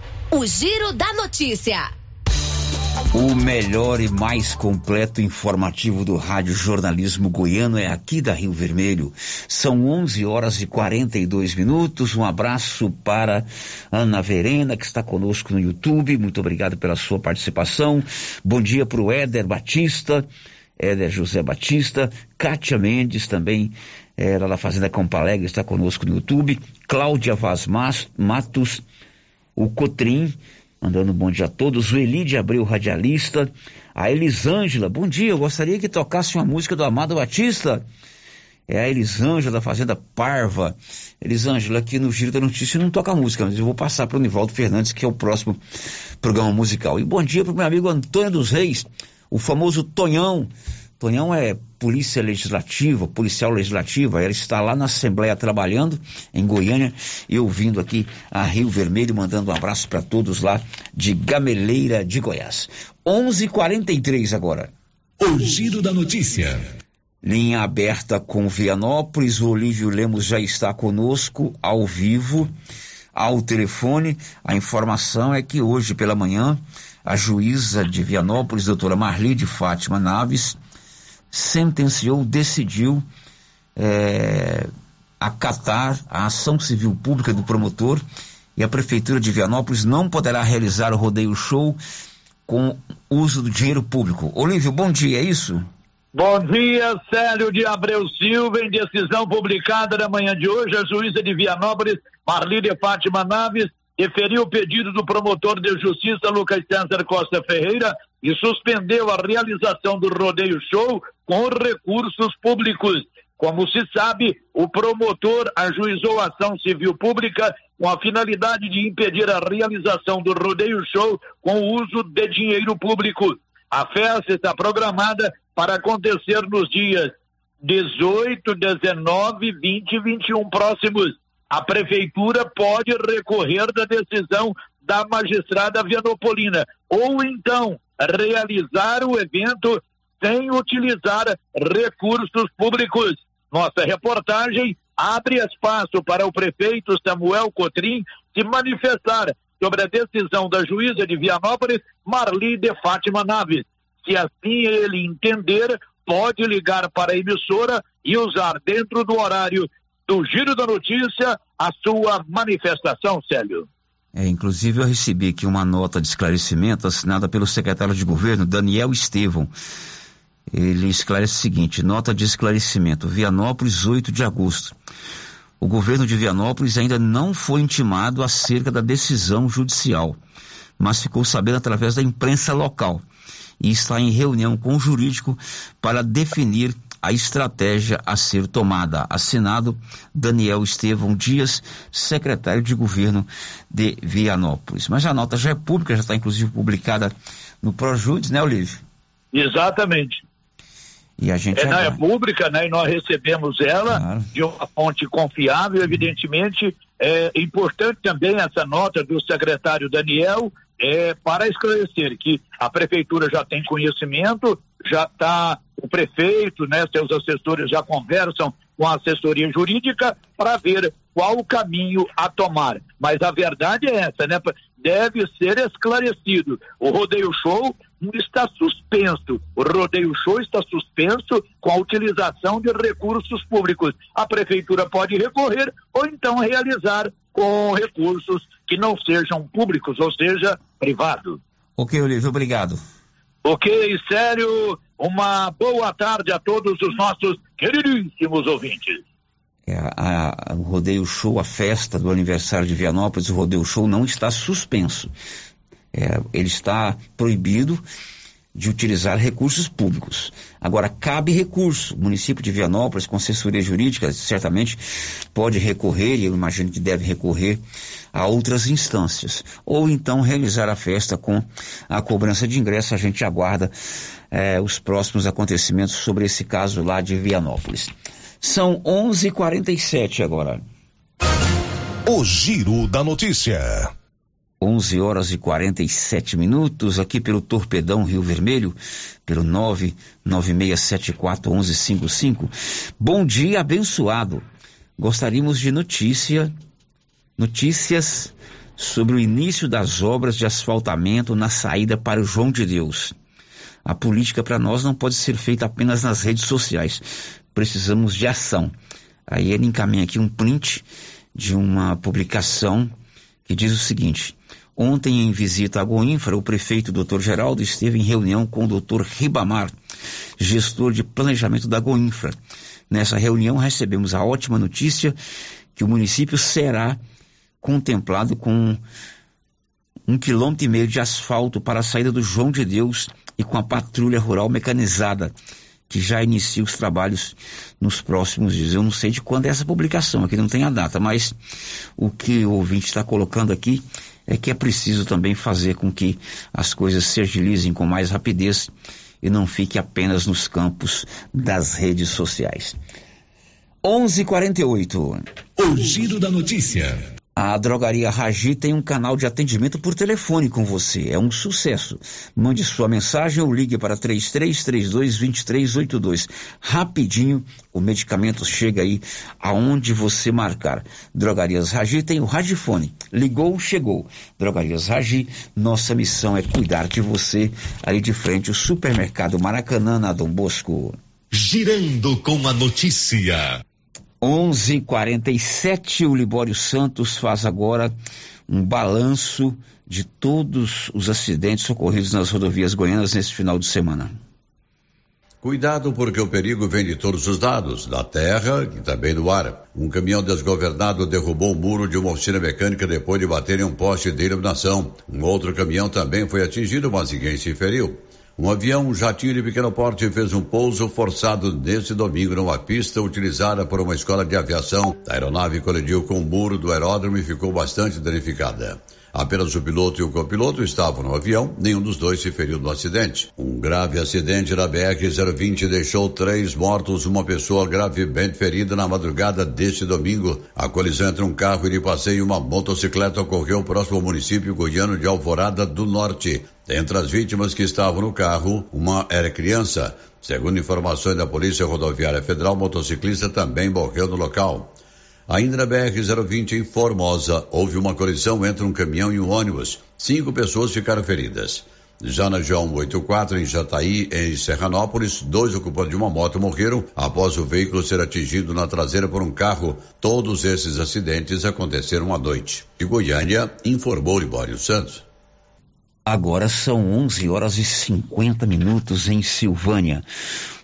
O Giro da Notícia. O melhor e mais completo informativo do Rádio Jornalismo Goiano é aqui da Rio Vermelho. São 11 horas e 42 minutos. Um abraço para Ana Verena, que está conosco no YouTube. Muito obrigado pela sua participação. Bom dia para o Éder Batista. Éder José Batista, Kátia Mendes também, ela da Fazenda Campo Alegre, está conosco no YouTube, Cláudia Vaz Matos, o Cotrim, mandando um bom dia a todos, o Eli de Abreu, radialista, a Elisângela, bom dia, eu gostaria que tocasse uma música do Amado Batista, é a Elisângela da Fazenda Parva. Elisângela, aqui no Giro da Notícia não toca música, mas eu vou passar para o Nivaldo Fernandes, que é o próximo programa musical. E bom dia para o meu amigo Antônio dos Reis, o famoso Tonhão. Tonhão é polícia legislativa, policial legislativa, ela está lá na Assembleia trabalhando em Goiânia e ouvindo aqui a Rio Vermelho, mandando um abraço para todos lá de Gameleira de Goiás. 11:43 agora. O Giro da Notícia. Linha aberta com Vianópolis, o Olívio Lemos já está conosco ao vivo, ao telefone. A informação é que hoje pela manhã a juíza de Vianópolis, doutora Marli de Fátima Naves, sentenciou, decidiu é, acatar a ação civil pública do promotor e a Prefeitura de Vianópolis não poderá realizar o rodeio show com uso do dinheiro público. Olívio, bom dia, é isso? Bom dia, Célio de Abreu Silva. Em decisão publicada na manhã de hoje, a juíza de Vianópolis, Marli de Fátima Naves, deferiu o pedido do promotor de justiça Lucas César Costa Ferreira e suspendeu a realização do rodeio show com recursos públicos. Como se sabe, o promotor ajuizou a ação civil pública com a finalidade de impedir a realização do rodeio show com o uso de dinheiro público. A festa está programada para acontecer nos dias 18, 19, 20 e 21 próximos. A prefeitura pode recorrer da decisão da magistrada Vianopolina ou então realizar o evento sem utilizar recursos públicos. Nossa reportagem abre espaço para o prefeito Samuel Cotrim se manifestar sobre a decisão da juíza de Vianópolis, Marli de Fátima Naves. Se assim ele entender, pode ligar para a emissora e usar dentro do horário do Giro da Notícia a sua manifestação, Célio. É, inclusive eu recebi aqui uma nota de esclarecimento assinada pelo secretário de governo, Daniel Estevão. Ele esclarece o seguinte: nota de esclarecimento, Vianópolis, 8 de agosto. O governo de Vianópolis ainda não foi intimado acerca da decisão judicial, mas ficou sabendo através da imprensa local e está em reunião com o jurídico para definir a estratégia a ser tomada. Assinado Daniel Estevão Dias, secretário de governo de Vianópolis. Mas a nota já é pública, já está inclusive publicada no Projudes, né, Olívio? Exatamente. E a gente é, é pública, né? E nós recebemos ela claro. de uma fonte confiável, evidentemente. É importante também essa nota do secretário Daniel é, para esclarecer que a prefeitura já tem conhecimento, já está o prefeito, né, seus assessores já conversam com a assessoria jurídica para ver qual o caminho a tomar. Mas a verdade é essa, né? Deve ser esclarecido. O rodeio show está suspenso. O rodeio show está suspenso com a utilização de recursos públicos. A prefeitura pode recorrer ou então realizar com recursos que não sejam públicos, ou seja, privados. Ok, Olívio, obrigado. Ok, sério, uma boa tarde a todos os nossos queridíssimos ouvintes. É, a, a, o Rodeio Show, a festa do aniversário de Vianópolis, o Rodeio Show não está suspenso. É, ele está proibido de utilizar recursos públicos. Agora, cabe recurso. O município de Vianópolis, com assessoria jurídica, certamente pode recorrer, e eu imagino que deve recorrer a outras instâncias. Ou então realizar a festa com a cobrança de ingresso. A gente aguarda eh, os próximos acontecimentos sobre esse caso lá de Vianópolis. São 11:47 agora. O Giro da Notícia. 11 horas e 47 minutos, aqui pelo Torpedão Rio Vermelho, pelo 996741155. Bom dia, abençoado. Gostaríamos de notícia, notícias sobre o início das obras de asfaltamento na saída para o João de Deus. A política para nós não pode ser feita apenas nas redes sociais. Precisamos de ação. Aí ele encaminha aqui um print de uma publicação que diz o seguinte: Ontem, em visita a Goinfra, o prefeito Dr. Geraldo esteve em reunião com o Dr. Ribamar, gestor de planejamento da Goinfra. Nessa reunião, recebemos a ótima notícia que o município será contemplado com um quilômetro e meio de asfalto para a saída do João de Deus e com a patrulha rural mecanizada, que já inicia os trabalhos nos próximos dias. Eu não sei de quando é essa publicação, aqui não tem a data, mas o que o ouvinte está colocando aqui é que é preciso também fazer com que as coisas se agilizem com mais rapidez e não fique apenas nos campos das redes sociais. 11:48. O giro da notícia. A drogaria Ragi tem um canal de atendimento por telefone com você. É um sucesso. Mande sua mensagem ou ligue para 3332-2382. Rapidinho, o medicamento chega aí aonde você marcar. Drogarias Ragi tem o Ragifone. Ligou, chegou. Drogarias Ragi, nossa missão é cuidar de você ali de frente, o supermercado Maracanã, na Dom Bosco. Girando com a notícia. 11:47 o Libório Santos faz agora um balanço de todos os acidentes ocorridos nas rodovias goianas nesse final de semana. Cuidado porque o perigo vem de todos os lados, da terra e também do ar. Um caminhão desgovernado derrubou o muro de uma oficina mecânica depois de bater em um poste de iluminação. Um outro caminhão também foi atingido, mas ninguém se feriu. Um avião, um jatinho de pequeno porte, fez um pouso forçado neste domingo numa pista utilizada por uma escola de aviação. A aeronave colidiu com o muro do aeródromo e ficou bastante danificada. Apenas o piloto e o copiloto estavam no avião, nenhum dos dois se feriu no acidente. Um grave acidente na BR-020 deixou três mortos, uma pessoa gravemente ferida na madrugada deste domingo. A colisão entre um carro de passeio e uma motocicleta ocorreu próximo ao município goiano de Alvorada do Norte. Entre as vítimas que estavam no carro, uma era criança. Segundo informações da Polícia Rodoviária Federal, motociclista também morreu no local. Ainda na BR-020 em Formosa, houve uma colisão entre um caminhão e um ônibus. Cinco pessoas ficaram feridas. Já na João 84 em Jataí, em Serranópolis, dois ocupantes de uma moto morreram após o veículo ser atingido na traseira por um carro. Todos esses acidentes aconteceram à noite. De Goiânia, informou Libório Santos. Agora são 11 horas e 50 minutos em Silvânia.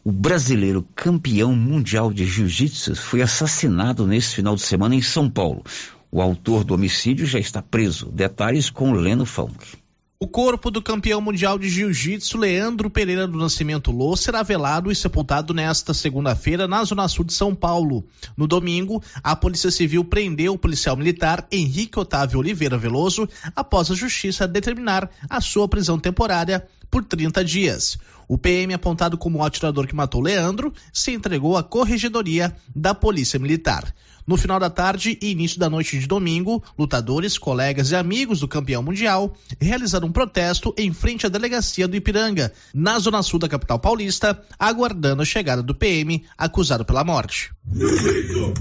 O brasileiro campeão mundial de jiu-jitsu foi assassinado nesse final de semana em São Paulo. O autor do homicídio já está preso. Detalhes com Leno Funk. O corpo do campeão mundial de jiu-jitsu Leandro Pereira do Nascimento Lô será velado e sepultado nesta segunda-feira na Zona Sul de São Paulo. No domingo, a Polícia Civil prendeu o policial militar Henrique Otávio Oliveira Veloso após a justiça determinar a sua prisão temporária por 30 dias. O PM, apontado como o atirador que matou Leandro, se entregou à corregedoria da Polícia Militar. No final da tarde e início da noite de domingo, lutadores, colegas e amigos do campeão mundial realizaram um protesto em frente à delegacia do Ipiranga, na zona sul da capital paulista, aguardando a chegada do PM acusado pela morte. Justiça,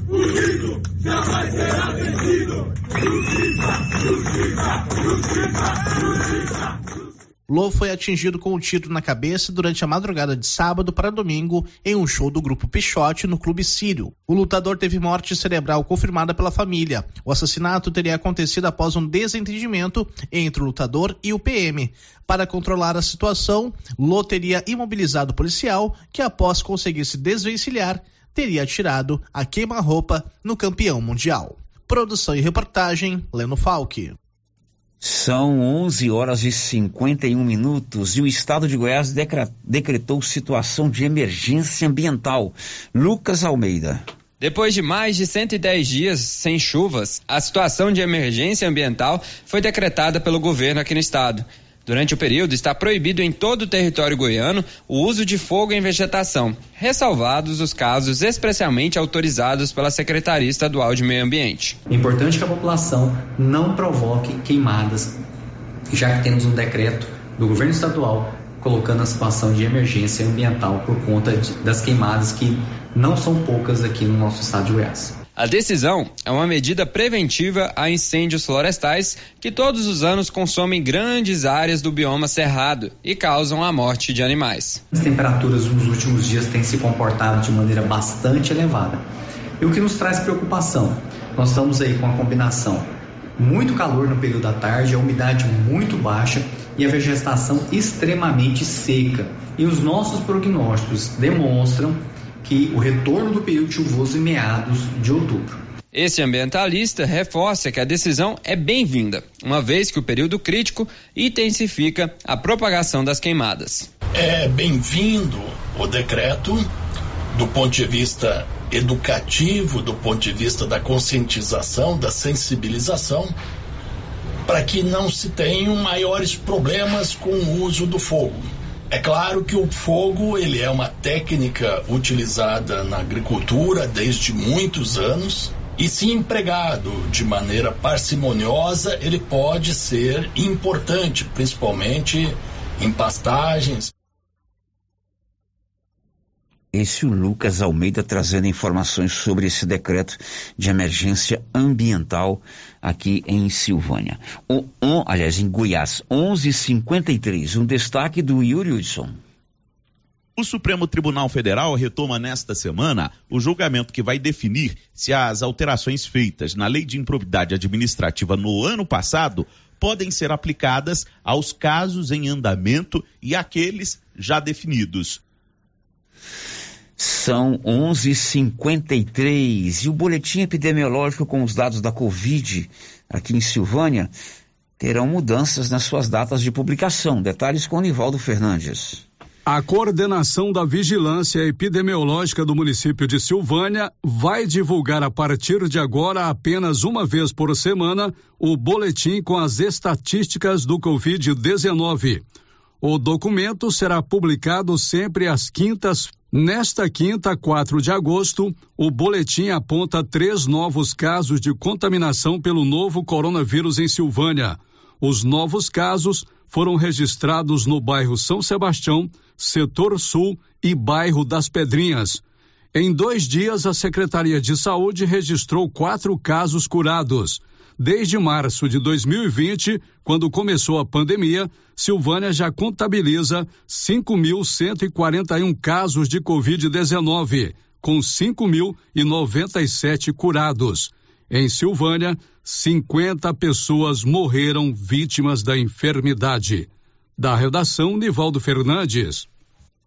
justiça. Lô foi atingido com um tiro na cabeça durante a madrugada de sábado para domingo em um show do grupo Pichote no Clube Sírio. O lutador teve morte cerebral confirmada pela família. O assassinato teria acontecido após um desentendimento entre o lutador e o PM. Para controlar a situação, Lô teria imobilizado o policial, que após conseguir se desvencilhar, teria atirado a queima-roupa no campeão mundial. Produção e reportagem, Leno Falck. São 11 horas e 51 minutos e o estado de Goiás decretou situação de emergência ambiental. Lucas Almeida. Depois de mais de 110 dias sem chuvas, a situação de emergência ambiental foi decretada pelo governo aqui no estado. Durante o período, está proibido em todo o território goiano o uso de fogo em vegetação, ressalvados os casos especialmente autorizados pela Secretaria Estadual de Meio Ambiente. É importante que a população não provoque queimadas, já que temos um decreto do governo estadual colocando a situação de emergência ambiental por conta de, das queimadas que não são poucas aqui no nosso estado de Goiás. A decisão é uma medida preventiva a incêndios florestais que todos os anos consomem grandes áreas do bioma cerrado e causam a morte de animais. As temperaturas nos últimos dias têm se comportado de maneira bastante elevada. E o que nos traz preocupação? Nós estamos aí com a combinação muito calor no período da tarde, a umidade muito baixa e a vegetação extremamente seca. E os nossos prognósticos demonstram que o retorno do período chuvoso em meados de outubro. Esse ambientalista reforça que a decisão é bem-vinda, uma vez que o período crítico intensifica a propagação das queimadas. É bem-vindo o decreto do ponto de vista educativo, do ponto de vista da conscientização, da sensibilização, para que não se tenham maiores problemas com o uso do fogo. É claro que o fogo ele é uma técnica utilizada na agricultura desde muitos anos e se empregado de maneira parcimoniosa, ele pode ser importante, principalmente em pastagens. Esse o Lucas Almeida trazendo informações sobre esse decreto de emergência ambiental aqui em Silvânia. O, um, aliás, em Goiás, 11:53. Um destaque do Yuri Hudson. O Supremo Tribunal Federal retoma nesta semana o julgamento que vai definir se as alterações feitas na Lei de Improbidade Administrativa no ano passado podem ser aplicadas aos casos em andamento e aqueles já definidos. São 11:53 e o boletim epidemiológico com os dados da Covid aqui em Silvânia terão mudanças nas suas datas de publicação. Detalhes com Nivaldo Fernandes. A coordenação da vigilância epidemiológica do município de Silvânia vai divulgar a partir de agora apenas uma vez por semana o boletim com as estatísticas do Covid-19. O documento será publicado sempre às quintas. Nesta quinta, 4 de agosto, o boletim aponta três novos casos de contaminação pelo novo coronavírus em Silvânia. Os novos casos foram registrados no bairro São Sebastião, Setor Sul e bairro das Pedrinhas. Em dois dias, a Secretaria de Saúde registrou quatro casos curados. Desde março de 2020, quando começou a pandemia, Silvânia já contabiliza 5.141 casos de Covid-19, com 5.097 curados. Em Silvânia, 50 pessoas morreram vítimas da enfermidade. Da redação, Nivaldo Fernandes.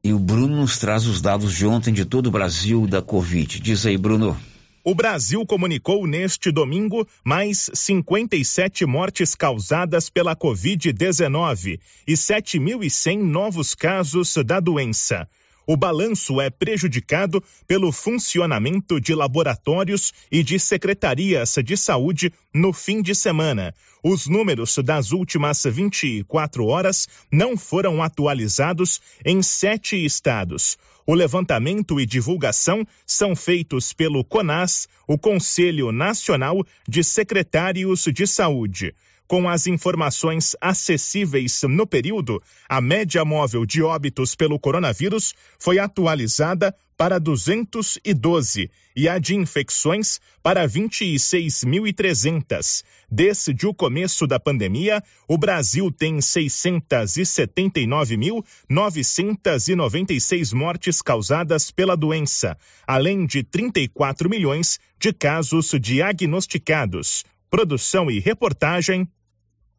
E o Bruno nos traz os dados de ontem de todo o Brasil da Covid. Diz aí, Bruno. O Brasil comunicou neste domingo mais 57 mortes causadas pela Covid-19 e 7.100 novos casos da doença. O balanço é prejudicado pelo funcionamento de laboratórios e de secretarias de saúde no fim de semana. Os números das últimas 24 horas não foram atualizados em sete estados. O levantamento e divulgação são feitos pelo CONAS, o Conselho Nacional de Secretários de Saúde. Com as informações acessíveis no período, a média móvel de óbitos pelo coronavírus foi atualizada para 212 e a de infecções para 26.300. Desde o começo da pandemia, o Brasil tem 679.996 mortes causadas pela doença, além de 34 milhões de casos diagnosticados. Produção e reportagem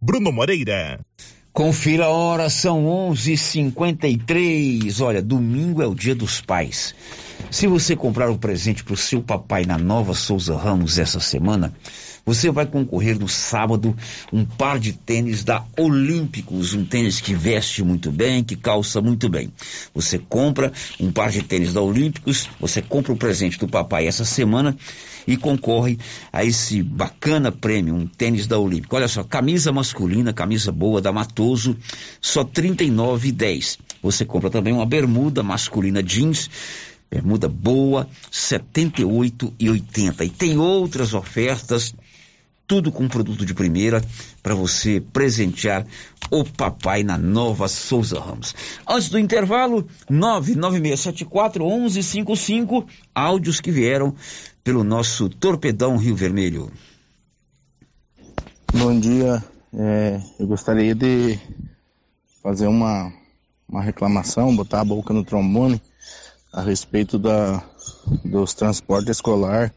Bruno Moreira. Confira a hora, são 11:53. Olha, domingo é o Dia dos Pais. Se você comprar um presente para o seu papai na Nova Souza Ramos essa semana, você vai concorrer no sábado um par de tênis da Olímpicos, um tênis que veste muito bem, que calça muito bem. Você compra um par de tênis da Olímpicos, você compra o presente do papai essa semana e concorre a esse bacana prêmio, um tênis da Olímpica. Olha só, camisa masculina, camisa boa da Matoso, só R$ 39,10. Você compra também uma bermuda masculina jeans, bermuda boa, R$ 78,80. E tem outras ofertas tudo com produto de primeira para você presentear o papai na nova Souza Ramos. Antes do intervalo, 99674 1155, áudios que vieram pelo nosso Torpedão Rio Vermelho. Bom dia, é, eu gostaria de fazer uma, uma reclamação, botar a boca no trombone a respeito da, dos transportes escolar.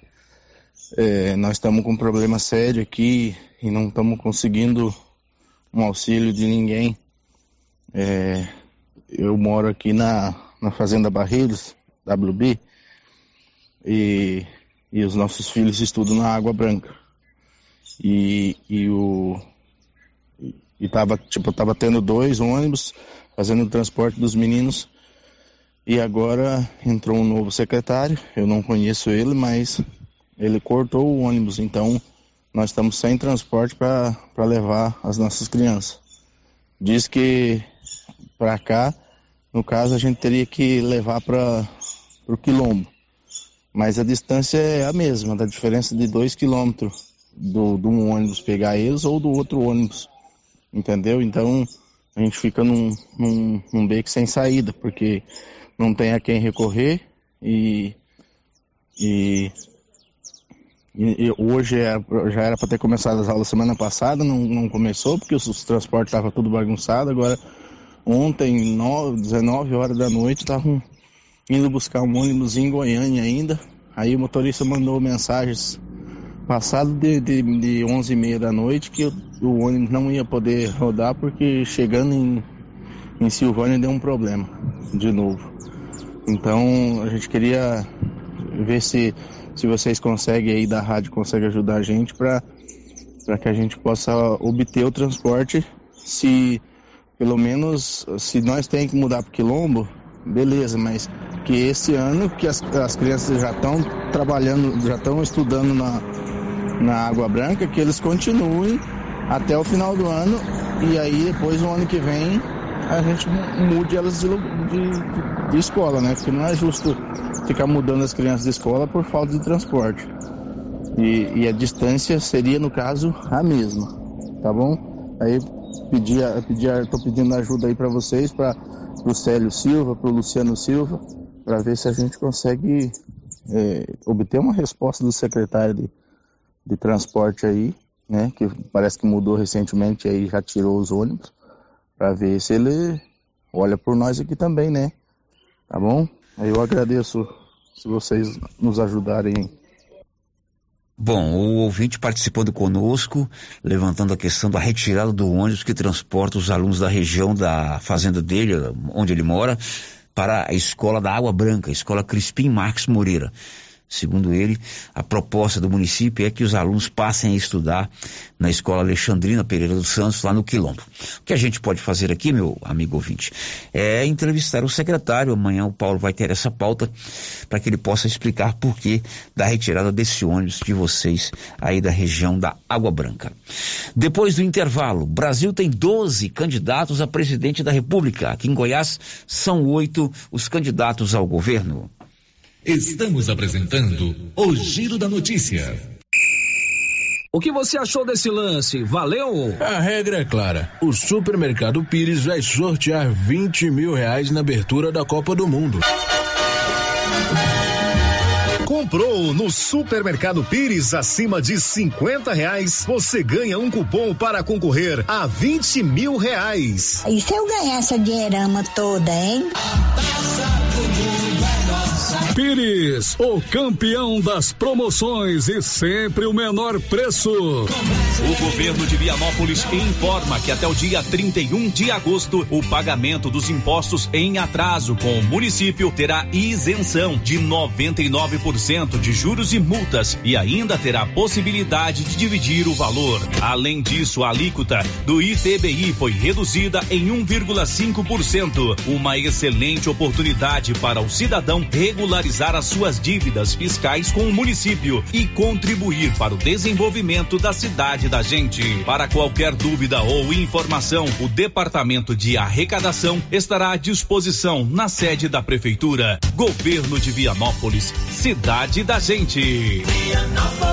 É, nós estamos com um problema sério aqui e não estamos conseguindo um auxílio de ninguém. É, eu moro aqui na, na Fazenda Barreiros, WB, e e os nossos filhos estudam na Água Branca. E, e o e tava tipo tava tendo dois ônibus fazendo o transporte dos meninos e agora entrou um novo secretário. Eu não conheço ele, mas ele cortou o ônibus, então nós estamos sem transporte para levar as nossas crianças. Diz que para cá, no caso, a gente teria que levar para o quilombo mas a distância é a mesma, da diferença de dois quilômetros do, de um ônibus pegar eles ou do outro ônibus, entendeu? Então a gente fica num, num, num beco sem saída, porque não tem a quem recorrer e, e, e hoje é, já era para ter começado as aulas semana passada, não, não começou porque os, os transportes estavam tudo bagunçado, agora ontem, 9, 19 horas da noite, estavam indo buscar um ônibus em Goiânia ainda. Aí o motorista mandou mensagens passado de, de, de 11 e meia da noite que o, o, ônibus não ia poder rodar porque chegando em, em Silvânia deu um problema de novo. Então a gente queria ver se, se vocês conseguem aí da rádio conseguem ajudar a gente para que a gente possa obter o transporte se pelo menos se nós temos que mudar para quilombo, beleza, mas que esse ano que as, as crianças já estão trabalhando, já estão estudando na, na Água Branca, que eles continuem até o final do ano e aí depois no ano que vem a gente mude elas de, de, de escola, né? Porque não é justo ficar mudando as crianças de escola por falta de transporte. E, e a distância seria, no caso, a mesma, tá bom? Aí pedia, pedia, tô pedindo ajuda aí para vocês, para o Célio Silva, para o Luciano Silva, para ver se a gente consegue é, obter uma resposta do secretário de, de transporte aí, né? Que parece que mudou recentemente aí já tirou os ônibus, para ver se ele olha por nós aqui também, né? Tá bom? Eu agradeço se vocês nos ajudarem Bom, o ouvinte participando conosco, levantando a questão da retirada do ônibus que transporta os alunos da região da fazenda dele, onde ele mora, para a escola da Água Branca, escola Crispim Marques Moreira. Segundo ele, a proposta do município é que os alunos passem a estudar na escola Alexandrina Pereira dos Santos, lá no Quilombo. O que a gente pode fazer aqui, meu amigo ouvinte, é entrevistar o secretário. Amanhã o Paulo vai ter essa pauta para que ele possa explicar por que da retirada desse ônibus de vocês aí da região da Água Branca. Depois do intervalo, Brasil tem 12 candidatos a presidente da República. Aqui em Goiás são oito os candidatos ao governo. Estamos apresentando o Giro da Notícia. O que você achou desse lance? Valeu? A regra é clara. O supermercado Pires vai sortear 20 mil reais na abertura da Copa do Mundo. Comprou no Supermercado Pires acima de 50 reais, você ganha um cupom para concorrer a 20 mil reais. E se eu ganhar essa dinheirama toda, hein? Pires, o campeão das promoções e sempre o menor preço. O governo de Vianópolis informa que até o dia 31 de agosto, o pagamento dos impostos em atraso com o município terá isenção de 99% de juros e multas e ainda terá possibilidade de dividir o valor. Além disso, a alíquota do ITBI foi reduzida em 1,5%, uma excelente oportunidade para o cidadão regularizar as suas dívidas fiscais com o município e contribuir para o desenvolvimento da cidade da gente. Para qualquer dúvida ou informação, o Departamento de Arrecadação estará à disposição na sede da Prefeitura. Governo de Vianópolis, cidade da gente. Vianópolis,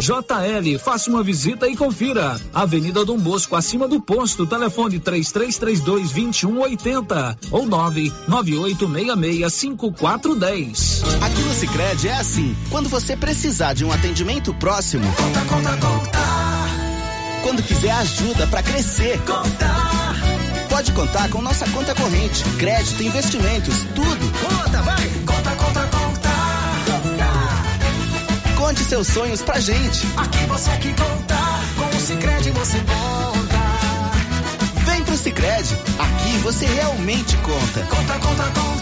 JL, faça uma visita e confira. Avenida Dom Bosco, acima do posto, telefone 3332 2180 ou 99866 5410. Aqui no Sicredi é assim, quando você precisar de um atendimento próximo, Conta, conta, conta. quando quiser ajuda para crescer, Conta. pode contar com nossa conta corrente, crédito, investimentos, tudo. Conta, vai. Conte seus sonhos pra gente. Aqui você que conta. Com o Cicred você conta. Vem pro Sicredi, aqui você realmente conta. Conta, conta, conta.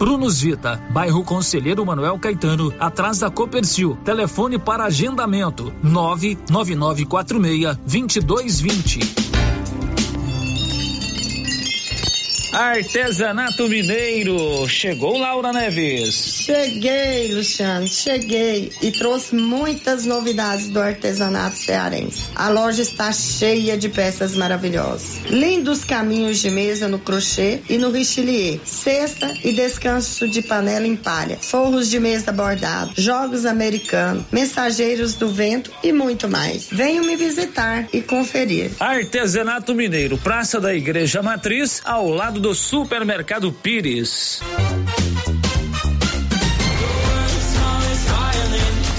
Prunus Vita, bairro Conselheiro Manuel Caetano, atrás da Copercil. Telefone para agendamento: 99946 2220. Artesanato Mineiro. Chegou Laura Neves. Cheguei, Luciano, cheguei e trouxe muitas novidades do artesanato cearense. A loja está cheia de peças maravilhosas. Lindos caminhos de mesa no crochê e no richelieu. Cesta e descanso de panela em palha. Forros de mesa bordado. Jogos americanos. Mensageiros do vento e muito mais. Venham me visitar e conferir. Artesanato Mineiro, Praça da Igreja Matriz, ao lado do Supermercado Pires.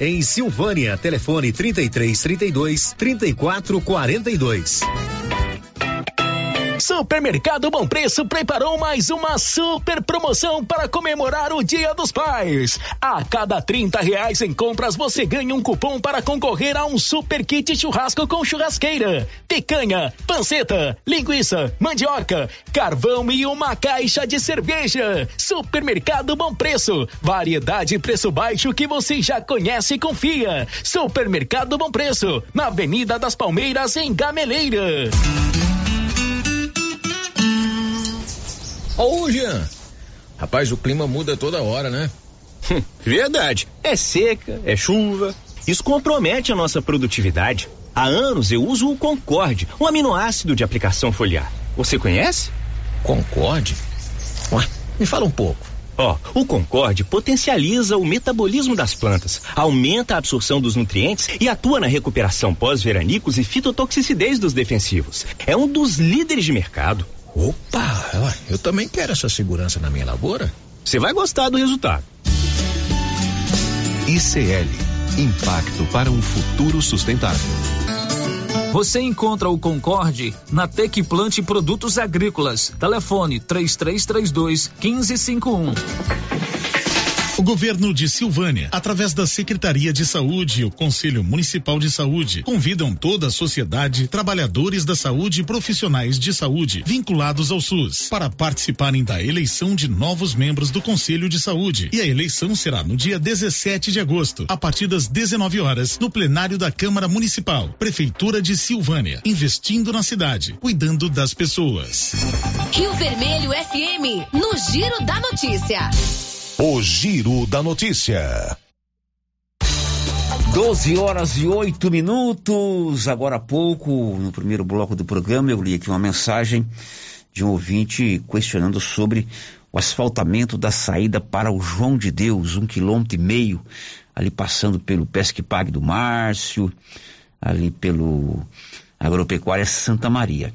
em Silvânia. Telefone 33 32 34 42. Supermercado Bom Preço preparou mais uma super promoção para comemorar o Dia dos Pais. A cada 30 reais em compras você ganha um cupom para concorrer a um super kit churrasco com churrasqueira, picanha, panceta, linguiça, mandioca, carvão e uma caixa de cerveja. Supermercado Bom Preço, variedade e preço baixo que você já conhece e confia. Supermercado Bom Preço, na Avenida das Palmeiras em Gameleira. Ô, Jean. Rapaz, o clima muda toda hora, né? Verdade. É seca, é chuva. Isso compromete a nossa produtividade. Há anos eu uso o Concorde, um aminoácido de aplicação foliar. Você conhece? Concorde? Ué, me fala um pouco. Ó, o Concorde potencializa o metabolismo das plantas, aumenta a absorção dos nutrientes e atua na recuperação pós-veranicos e fitotoxicidez dos defensivos. É um dos líderes de mercado. Opa, eu também quero essa segurança na minha lavoura. Você vai gostar do resultado. ICL Impacto para um futuro sustentável. Você encontra o Concorde na Tec Plante Produtos Agrícolas. Telefone 3332 1551. O governo de Silvânia, através da Secretaria de Saúde e o Conselho Municipal de Saúde, convidam toda a sociedade, trabalhadores da saúde e profissionais de saúde vinculados ao SUS para participarem da eleição de novos membros do Conselho de Saúde. E a eleição será no dia 17 de agosto, a partir das 19 horas, no plenário da Câmara Municipal, Prefeitura de Silvânia, investindo na cidade, cuidando das pessoas. Rio Vermelho FM, no Giro da Notícia. O Giro da Notícia. 12 horas e 8 minutos. Agora há pouco, no primeiro bloco do programa, eu li aqui uma mensagem de um ouvinte questionando sobre o asfaltamento da saída para o João de Deus, um quilômetro e meio, ali passando pelo Pesque Pague do Márcio, ali pelo Agropecuária Santa Maria.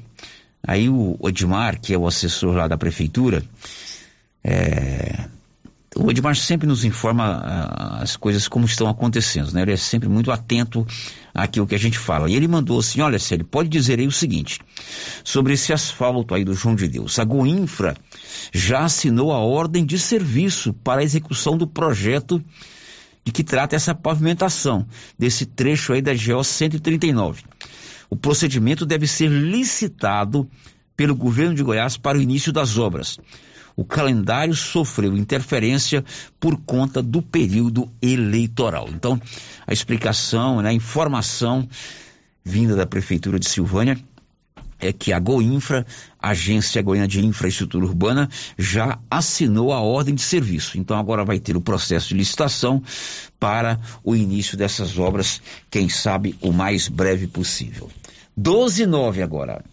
Aí o Edmar, que é o assessor lá da prefeitura, é, o Edmar sempre nos informa uh, as coisas como estão acontecendo, né? Ele é sempre muito atento àquilo que a gente fala. E ele mandou assim, olha, ele pode dizer aí o seguinte, sobre esse asfalto aí do João de Deus. A Goinfra já assinou a ordem de serviço para a execução do projeto de que trata essa pavimentação desse trecho aí da GO 139. O procedimento deve ser licitado pelo governo de Goiás para o início das obras o calendário sofreu interferência por conta do período eleitoral. Então, a explicação, né, a informação vinda da Prefeitura de Silvânia é que a Goinfra, Agência Goiana de Infraestrutura Urbana, já assinou a ordem de serviço. Então agora vai ter o processo de licitação para o início dessas obras, quem sabe o mais breve possível. 12 e 9 agora.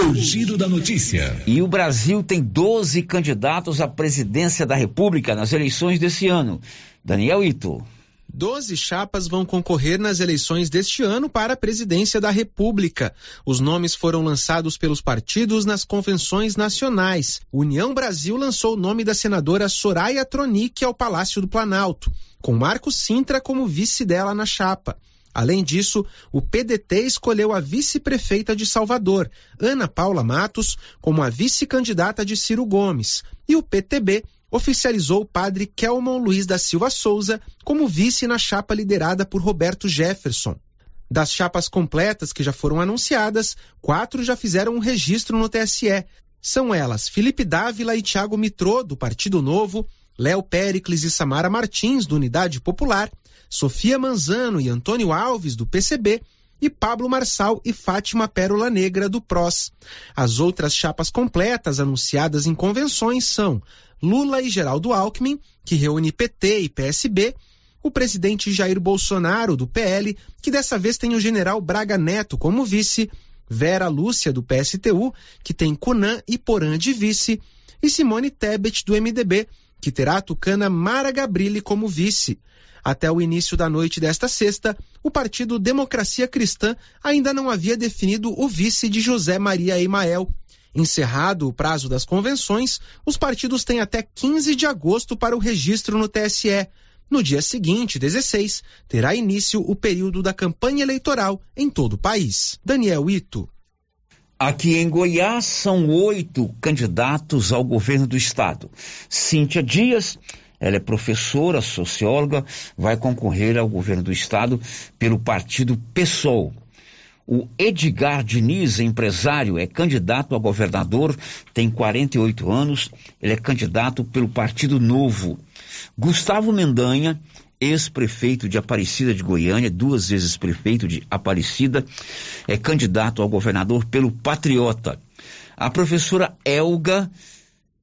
O giro da notícia. E o Brasil tem 12 candidatos à presidência da República nas eleições desse ano. Daniel Ito. Doze chapas vão concorrer nas eleições deste ano para a presidência da República. Os nomes foram lançados pelos partidos nas convenções nacionais. União Brasil lançou o nome da senadora Soraya Tronic ao Palácio do Planalto, com Marco Sintra como vice dela na chapa. Além disso, o PDT escolheu a vice-prefeita de Salvador, Ana Paula Matos, como a vice-candidata de Ciro Gomes, e o PTB oficializou o padre Kelmon Luiz da Silva Souza como vice na chapa liderada por Roberto Jefferson. Das chapas completas que já foram anunciadas, quatro já fizeram um registro no TSE. São elas Felipe Dávila e Tiago Mitrô, do Partido Novo, Léo Pericles e Samara Martins, do Unidade Popular, Sofia Manzano e Antônio Alves, do PCB, e Pablo Marçal e Fátima Pérola Negra, do PROS. As outras chapas completas anunciadas em convenções são Lula e Geraldo Alckmin, que reúne PT e PSB, o presidente Jair Bolsonaro, do PL, que dessa vez tem o general Braga Neto como vice, Vera Lúcia, do PSTU, que tem Cunan e Porã de vice, e Simone Tebet, do MDB, que terá a tucana Mara Gabrilli como vice. Até o início da noite desta sexta, o partido Democracia Cristã ainda não havia definido o vice de José Maria Emael. Encerrado o prazo das convenções, os partidos têm até 15 de agosto para o registro no TSE. No dia seguinte, 16, terá início o período da campanha eleitoral em todo o país. Daniel Ito. Aqui em Goiás são oito candidatos ao governo do estado. Cíntia Dias, ela é professora, socióloga, vai concorrer ao governo do estado pelo partido PSOL. O Edgar Diniz, empresário, é candidato a governador, tem 48 anos, ele é candidato pelo Partido Novo. Gustavo Mendanha, ex-prefeito de Aparecida de Goiânia, duas vezes prefeito de Aparecida, é candidato ao governador pelo Patriota. A professora Elga,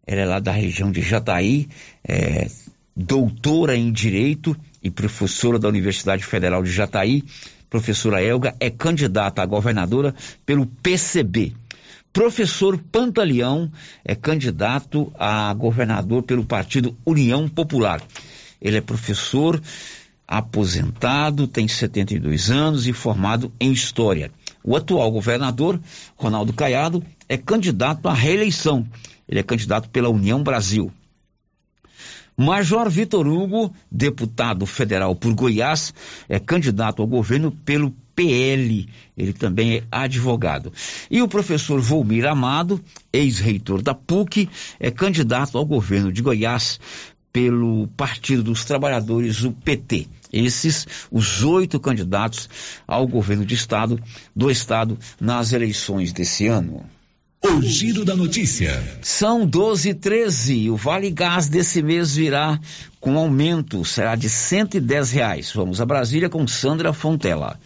ela é lá da região de Jataí, é, doutora em Direito e professora da Universidade Federal de Jataí. Professora Elga é candidata a governadora pelo PCB. Professor Pantaleão é candidato a governador pelo partido União Popular. Ele é professor aposentado, tem 72 anos e formado em História. O atual governador, Ronaldo Caiado, é candidato à reeleição. Ele é candidato pela União Brasil. Major Vitor Hugo, deputado federal por Goiás, é candidato ao governo pelo PL. Ele também é advogado. E o professor Volmir Amado, ex-reitor da PUC, é candidato ao governo de Goiás pelo Partido dos Trabalhadores, o PT. Esses, os oito candidatos ao governo de estado, do estado, nas eleições desse ano. O giro da notícia. São 12 e 13. O Vale Gás desse mês virá com aumento, será de 110 reais. Vamos a Brasília com Sandra Fontela.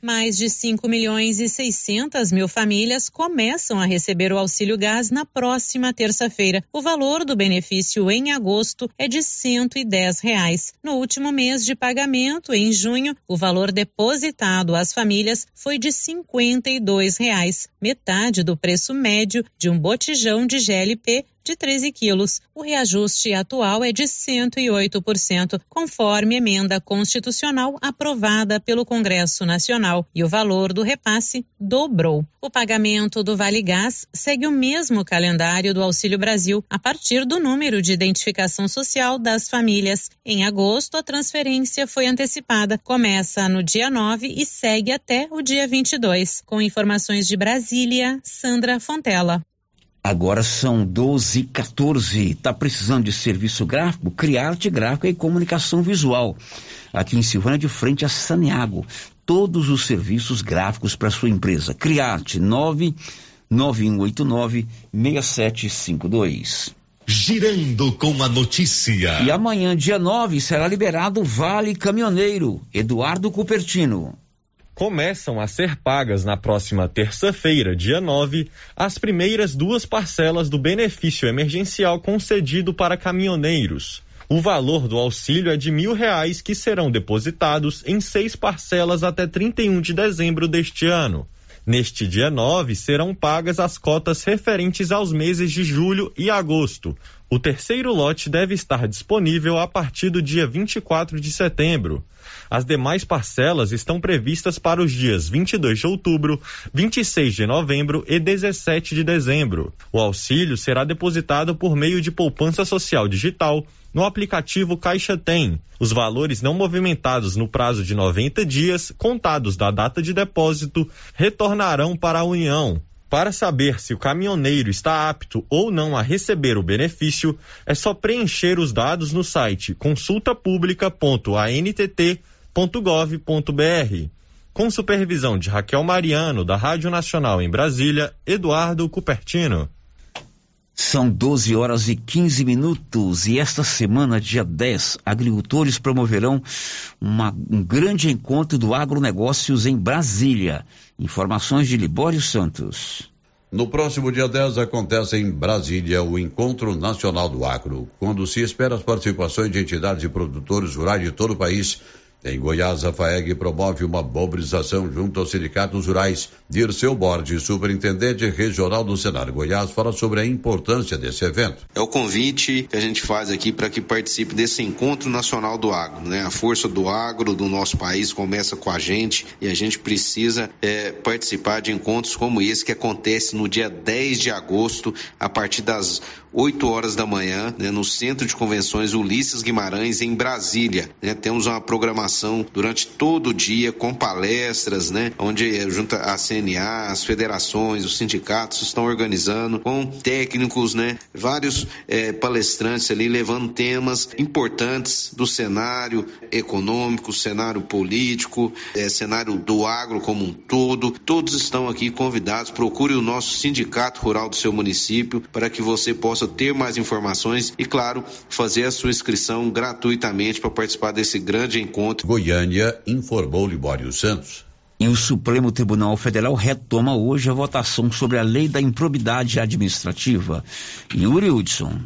Mais de 5 milhões e 600 mil famílias começam a receber o auxílio gás na próxima terça-feira. O valor do benefício em agosto é de 110 reais. No último mês de pagamento, em junho, o valor depositado às famílias foi de 52 reais, metade do preço médio de um botijão de GLP de 13 quilos. O reajuste atual é de 108%, conforme emenda constitucional aprovada pelo Congresso Nacional, e o valor do repasse dobrou. O pagamento do Vale Gás segue o mesmo calendário do Auxílio Brasil, a partir do número de identificação social das famílias. Em agosto, a transferência foi antecipada, começa no dia 9 e segue até o dia 22. Com informações de Brasília, Sandra Fontela. Agora são 12 e 14. Está precisando de serviço gráfico? Criarte Gráfica e Comunicação Visual. Aqui em Silvânia, de frente a Saniago. Todos os serviços gráficos para sua empresa. Criarte 99189 6752. Girando com a notícia. E amanhã, dia 9, será liberado o Vale Caminhoneiro. Eduardo Cupertino começam a ser pagas na próxima terça-feira, dia 9, as primeiras duas parcelas do benefício emergencial concedido para caminhoneiros. O valor do auxílio é de mil reais que serão depositados em seis parcelas até 31 de dezembro deste ano. Neste dia 9, serão pagas as cotas referentes aos meses de julho e agosto, o terceiro lote deve estar disponível a partir do dia 24 de setembro. As demais parcelas estão previstas para os dias 22 de outubro, 26 de novembro e 17 de dezembro. O auxílio será depositado por meio de poupança social digital no aplicativo Caixa Tem. Os valores não movimentados no prazo de 90 dias, contados da data de depósito, retornarão para a União. Para saber se o caminhoneiro está apto ou não a receber o benefício, é só preencher os dados no site consultapublica.antt.gov.br. Com supervisão de Raquel Mariano, da Rádio Nacional em Brasília, Eduardo Cupertino. São 12 horas e 15 minutos e esta semana, dia 10, agricultores promoverão uma, um grande encontro do agronegócios em Brasília. Informações de Libório Santos. No próximo dia 10 acontece em Brasília o Encontro Nacional do Agro, quando se espera as participações de entidades e produtores rurais de todo o país em Goiás, a FAEG promove uma mobilização junto aos sindicatos rurais. Dirceu Borges, superintendente regional do Senar Goiás, fala sobre a importância desse evento. É o convite que a gente faz aqui para que participe desse encontro nacional do agro. Né? A força do agro do nosso país começa com a gente e a gente precisa é, participar de encontros como esse que acontece no dia 10 de agosto, a partir das 8 horas da manhã, né, no Centro de Convenções Ulisses Guimarães, em Brasília. Né? Temos uma programação durante todo o dia com palestras, né? Onde junta a CNA, as federações, os sindicatos estão organizando com técnicos, né? Vários é, palestrantes ali levando temas importantes do cenário econômico, cenário político, é, cenário do agro como um todo. Todos estão aqui convidados. Procure o nosso sindicato rural do seu município para que você possa ter mais informações e, claro, fazer a sua inscrição gratuitamente para participar desse grande encontro Goiânia, informou Libório Santos. E o Supremo Tribunal Federal retoma hoje a votação sobre a lei da improbidade administrativa. Yuri Hudson.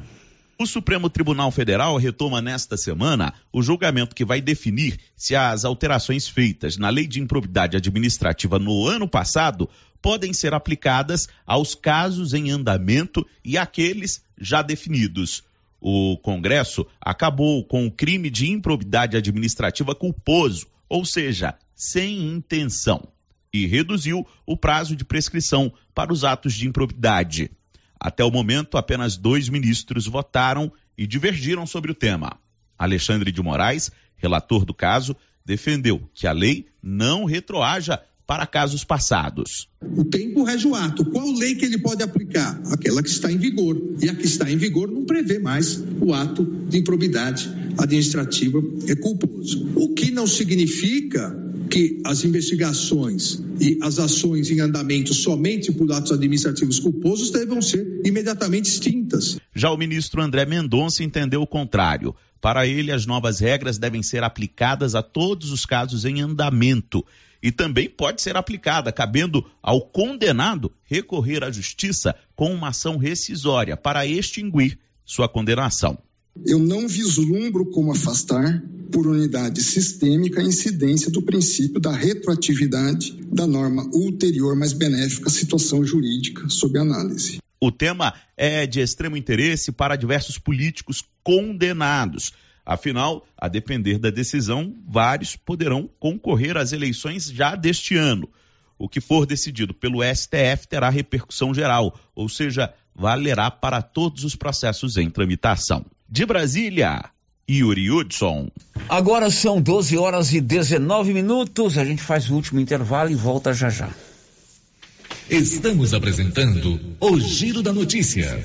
O Supremo Tribunal Federal retoma nesta semana o julgamento que vai definir se as alterações feitas na lei de improbidade administrativa no ano passado podem ser aplicadas aos casos em andamento e àqueles já definidos o Congresso acabou com o crime de improbidade administrativa culposo, ou seja, sem intenção, e reduziu o prazo de prescrição para os atos de improbidade. Até o momento, apenas dois ministros votaram e divergiram sobre o tema. Alexandre de Moraes, relator do caso, defendeu que a lei não retroaja para casos passados. O tempo rege o ato. Qual lei que ele pode aplicar? Aquela que está em vigor. E a que está em vigor não prevê mais o ato de improbidade administrativa é culposo. O que não significa que as investigações e as ações em andamento somente por atos administrativos culposos devam ser imediatamente extintas. Já o ministro André Mendonça entendeu o contrário. Para ele, as novas regras devem ser aplicadas a todos os casos em andamento e também pode ser aplicada, cabendo ao condenado recorrer à justiça com uma ação rescisória para extinguir sua condenação. Eu não vislumbro como afastar, por unidade sistêmica, a incidência do princípio da retroatividade da norma ulterior mais benéfica à situação jurídica sob análise. O tema é de extremo interesse para diversos políticos condenados. Afinal, a depender da decisão, vários poderão concorrer às eleições já deste ano. O que for decidido pelo STF terá repercussão geral, ou seja, valerá para todos os processos em tramitação. De Brasília, Yuri Hudson. Agora são 12 horas e 19 minutos. A gente faz o último intervalo e volta já já. Estamos apresentando o Giro da Notícia.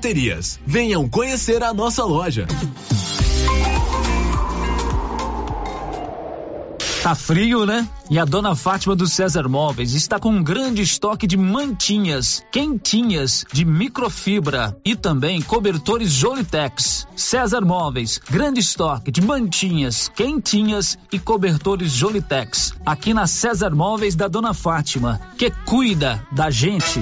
baterias. Venham conhecer a nossa loja. Tá frio, né? E a dona Fátima do César Móveis está com um grande estoque de mantinhas, quentinhas, de microfibra e também cobertores Jolitex. César Móveis, grande estoque de mantinhas, quentinhas e cobertores Jolitex. Aqui na César Móveis da dona Fátima, que cuida da gente.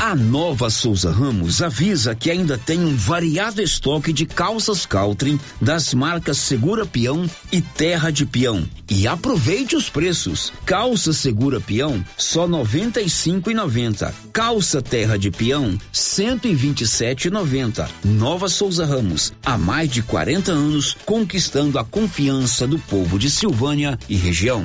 A nova Souza Ramos avisa que ainda tem um variado estoque de calças Caltrim das marcas Segura Peão e Terra de Peão. E aproveite os preços. Calça Segura Peão só noventa e cinco e noventa. Calça Terra de Peão cento e vinte e sete e noventa. Nova Souza Ramos há mais de 40 anos conquistando a confiança do povo de Silvânia e região.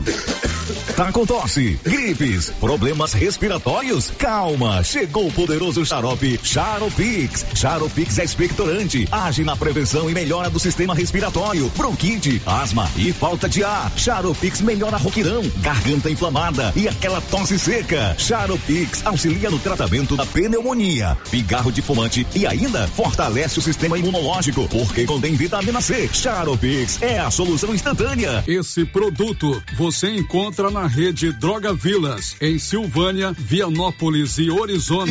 Tá com tosse, gripes, problemas respiratórios? Calma, chegou o poderoso xarope Charopix. Charopix é expectorante, age na prevenção e melhora do sistema respiratório, bronquite, asma e falta de ar. Charopix melhora roquirão, garganta inflamada e aquela tosse seca. Charopix auxilia no tratamento da pneumonia, pigarro de fumante e ainda fortalece o sistema imunológico, porque contém vitamina C. Charopix é a solução instantânea. Esse produto você encontra na rede Droga Vilas, em Silvânia, Vianópolis e Orizona.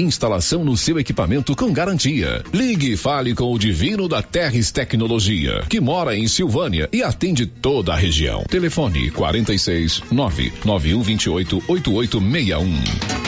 Instalação no seu equipamento com garantia. Ligue e fale com o Divino da Terres Tecnologia, que mora em Silvânia e atende toda a região. Telefone 46 99128 8861.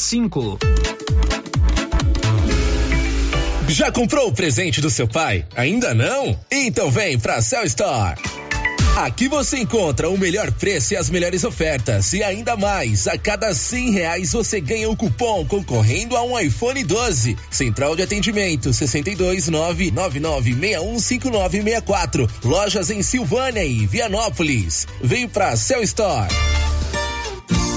cinco. Já comprou o presente do seu pai? Ainda não? Então vem pra Cell Store. Aqui você encontra o melhor preço e as melhores ofertas. E ainda mais, a cada cem reais você ganha um cupom concorrendo a um iPhone 12. Central de atendimento 62 999615964. Lojas em Silvânia e Vianópolis. Vem pra Cell Store.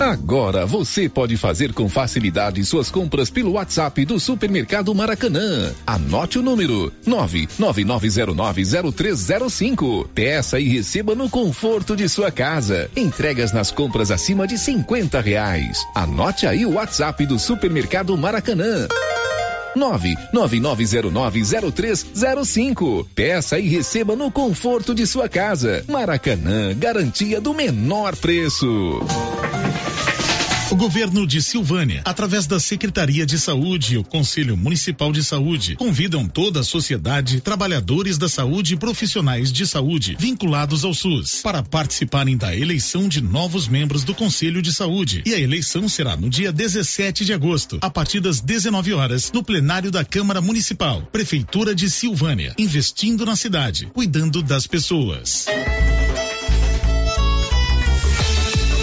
Agora você pode fazer com facilidade suas compras pelo WhatsApp do Supermercado Maracanã. Anote o número 999090305. Peça e receba no conforto de sua casa. Entregas nas compras acima de 50 reais. Anote aí o WhatsApp do Supermercado Maracanã. 999090305. Peça e receba no conforto de sua casa. Maracanã, garantia do menor preço. O governo de Silvânia, através da Secretaria de Saúde e o Conselho Municipal de Saúde, convidam toda a sociedade, trabalhadores da saúde e profissionais de saúde vinculados ao SUS para participarem da eleição de novos membros do Conselho de Saúde. E a eleição será no dia 17 de agosto, a partir das 19 horas, no plenário da Câmara Municipal, Prefeitura de Silvânia, investindo na cidade, cuidando das pessoas.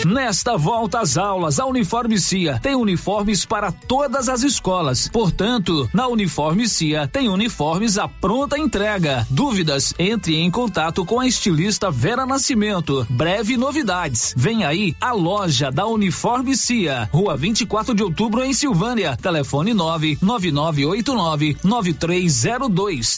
Nesta volta às aulas, a Uniforme Cia tem uniformes para todas as escolas. Portanto, na Uniforme Cia tem uniformes à pronta entrega. Dúvidas? Entre em contato com a estilista Vera Nascimento. Breve novidades. Vem aí a loja da Uniforme Cia, Rua 24 de Outubro em Silvânia. Telefone 99989 9302.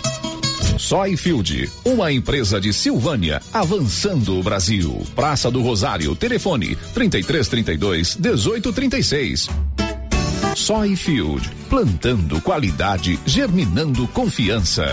Soyfield, uma empresa de Silvânia, avançando o Brasil. Praça do Rosário, telefone 3332 1836. Soyfield, plantando qualidade, germinando confiança.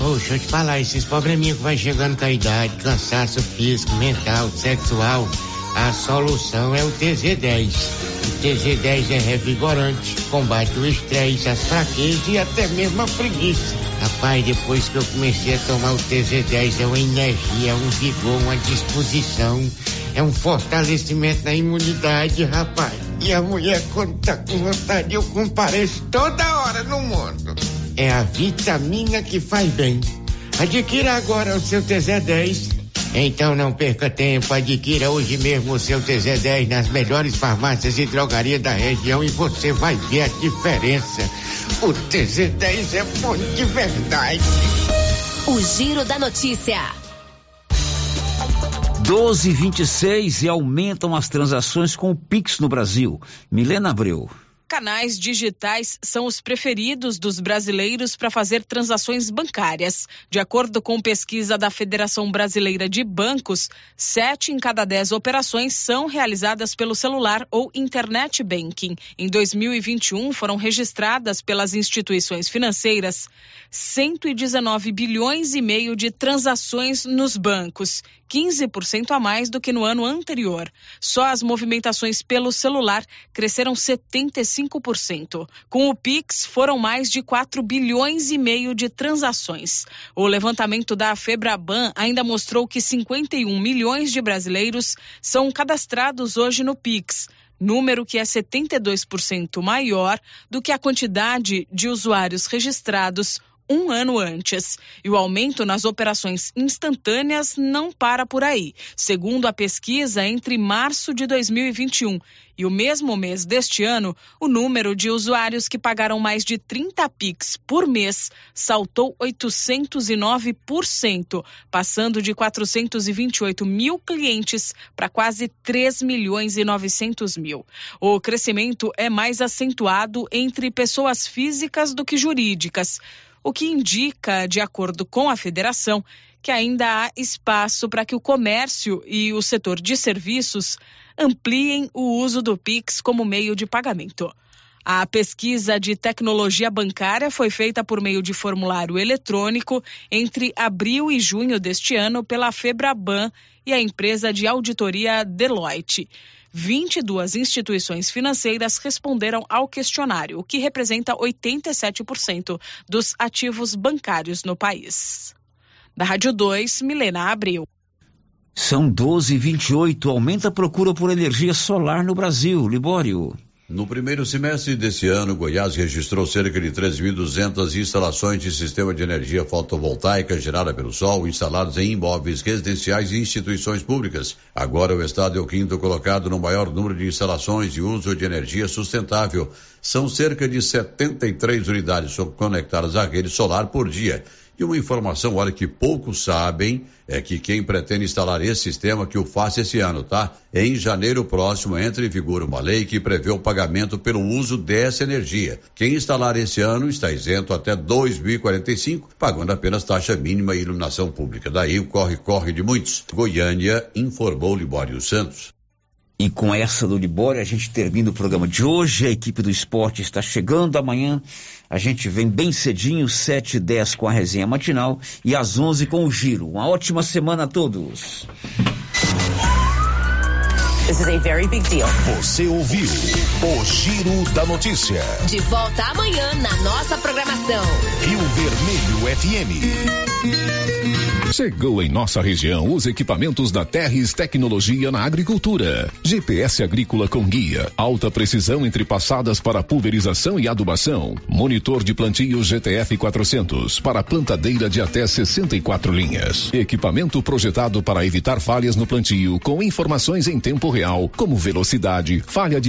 Ô, deixa eu te falar, esses probleminha que vai chegando com a idade, cansaço físico, mental, sexual, a solução é o TZ10. O TZ10 é revigorante, combate o estresse, as fraquezas e até mesmo a preguiça. Rapaz, depois que eu comecei a tomar o TZ10, é uma energia, um vigor, uma disposição, é um fortalecimento na imunidade, rapaz. E a mulher, quando tá com vontade, eu compareço toda hora no mundo. É a vitamina que faz bem. Adquira agora o seu TZ10 então não perca tempo, adquira hoje mesmo o seu TZ10 nas melhores farmácias e drogarias da região e você vai ver a diferença. O TZ10 é bom de verdade. O Giro da Notícia. 12 26 e aumentam as transações com o Pix no Brasil. Milena Abreu canais digitais são os preferidos dos brasileiros para fazer transações bancárias. De acordo com pesquisa da Federação Brasileira de Bancos, sete em cada dez operações são realizadas pelo celular ou internet banking. Em 2021, foram registradas pelas instituições financeiras 119 bilhões e meio de transações nos bancos, 15% a mais do que no ano anterior. Só as movimentações pelo celular cresceram 75 5%. Com o Pix, foram mais de 4 bilhões e meio de transações. O levantamento da Febraban ainda mostrou que 51 milhões de brasileiros são cadastrados hoje no Pix número que é 72% maior do que a quantidade de usuários registrados um ano antes. E o aumento nas operações instantâneas não para por aí. Segundo a pesquisa, entre março de 2021 e o mesmo mês deste ano, o número de usuários que pagaram mais de 30 Pix por mês saltou 809%, passando de 428 mil clientes para quase 3 milhões e 900 mil. O crescimento é mais acentuado entre pessoas físicas do que jurídicas o que indica, de acordo com a federação, que ainda há espaço para que o comércio e o setor de serviços ampliem o uso do Pix como meio de pagamento. A pesquisa de tecnologia bancária foi feita por meio de formulário eletrônico entre abril e junho deste ano pela Febraban e a empresa de auditoria Deloitte. 22 instituições financeiras responderam ao questionário, o que representa 87% dos ativos bancários no país. Da Rádio 2, Milena Abril. São 12 e 28 aumenta a procura por energia solar no Brasil. Libório. No primeiro semestre desse ano, Goiás registrou cerca de 3.200 instalações de sistema de energia fotovoltaica gerada pelo sol instalados em imóveis residenciais e instituições públicas. Agora, o estado é o quinto colocado no maior número de instalações de uso de energia sustentável. São cerca de 73 unidades conectadas à rede solar por dia. E uma informação, olha, que poucos sabem, é que quem pretende instalar esse sistema que o faça esse ano, tá? Em janeiro próximo entra em vigor uma lei que prevê o pagamento pelo uso dessa energia. Quem instalar esse ano está isento até 2045, pagando apenas taxa mínima e iluminação pública. Daí o corre-corre de muitos. Goiânia informou Libório Santos. E com essa do Libório, a gente termina o programa de hoje. A equipe do esporte está chegando amanhã. A gente vem bem cedinho, 7 e 10 com a resenha matinal e às 11 com o giro. Uma ótima semana a todos. This is a very big deal. Você ouviu o Giro da Notícia. De volta amanhã na nossa programação. Rio Vermelho FM. Chegou em nossa região os equipamentos da Terres Tecnologia na Agricultura. GPS agrícola com guia, alta precisão entre passadas para pulverização e adubação. Monitor de plantio GTF 400 para plantadeira de até 64 linhas. Equipamento projetado para evitar falhas no plantio com informações em tempo real, como velocidade, falha de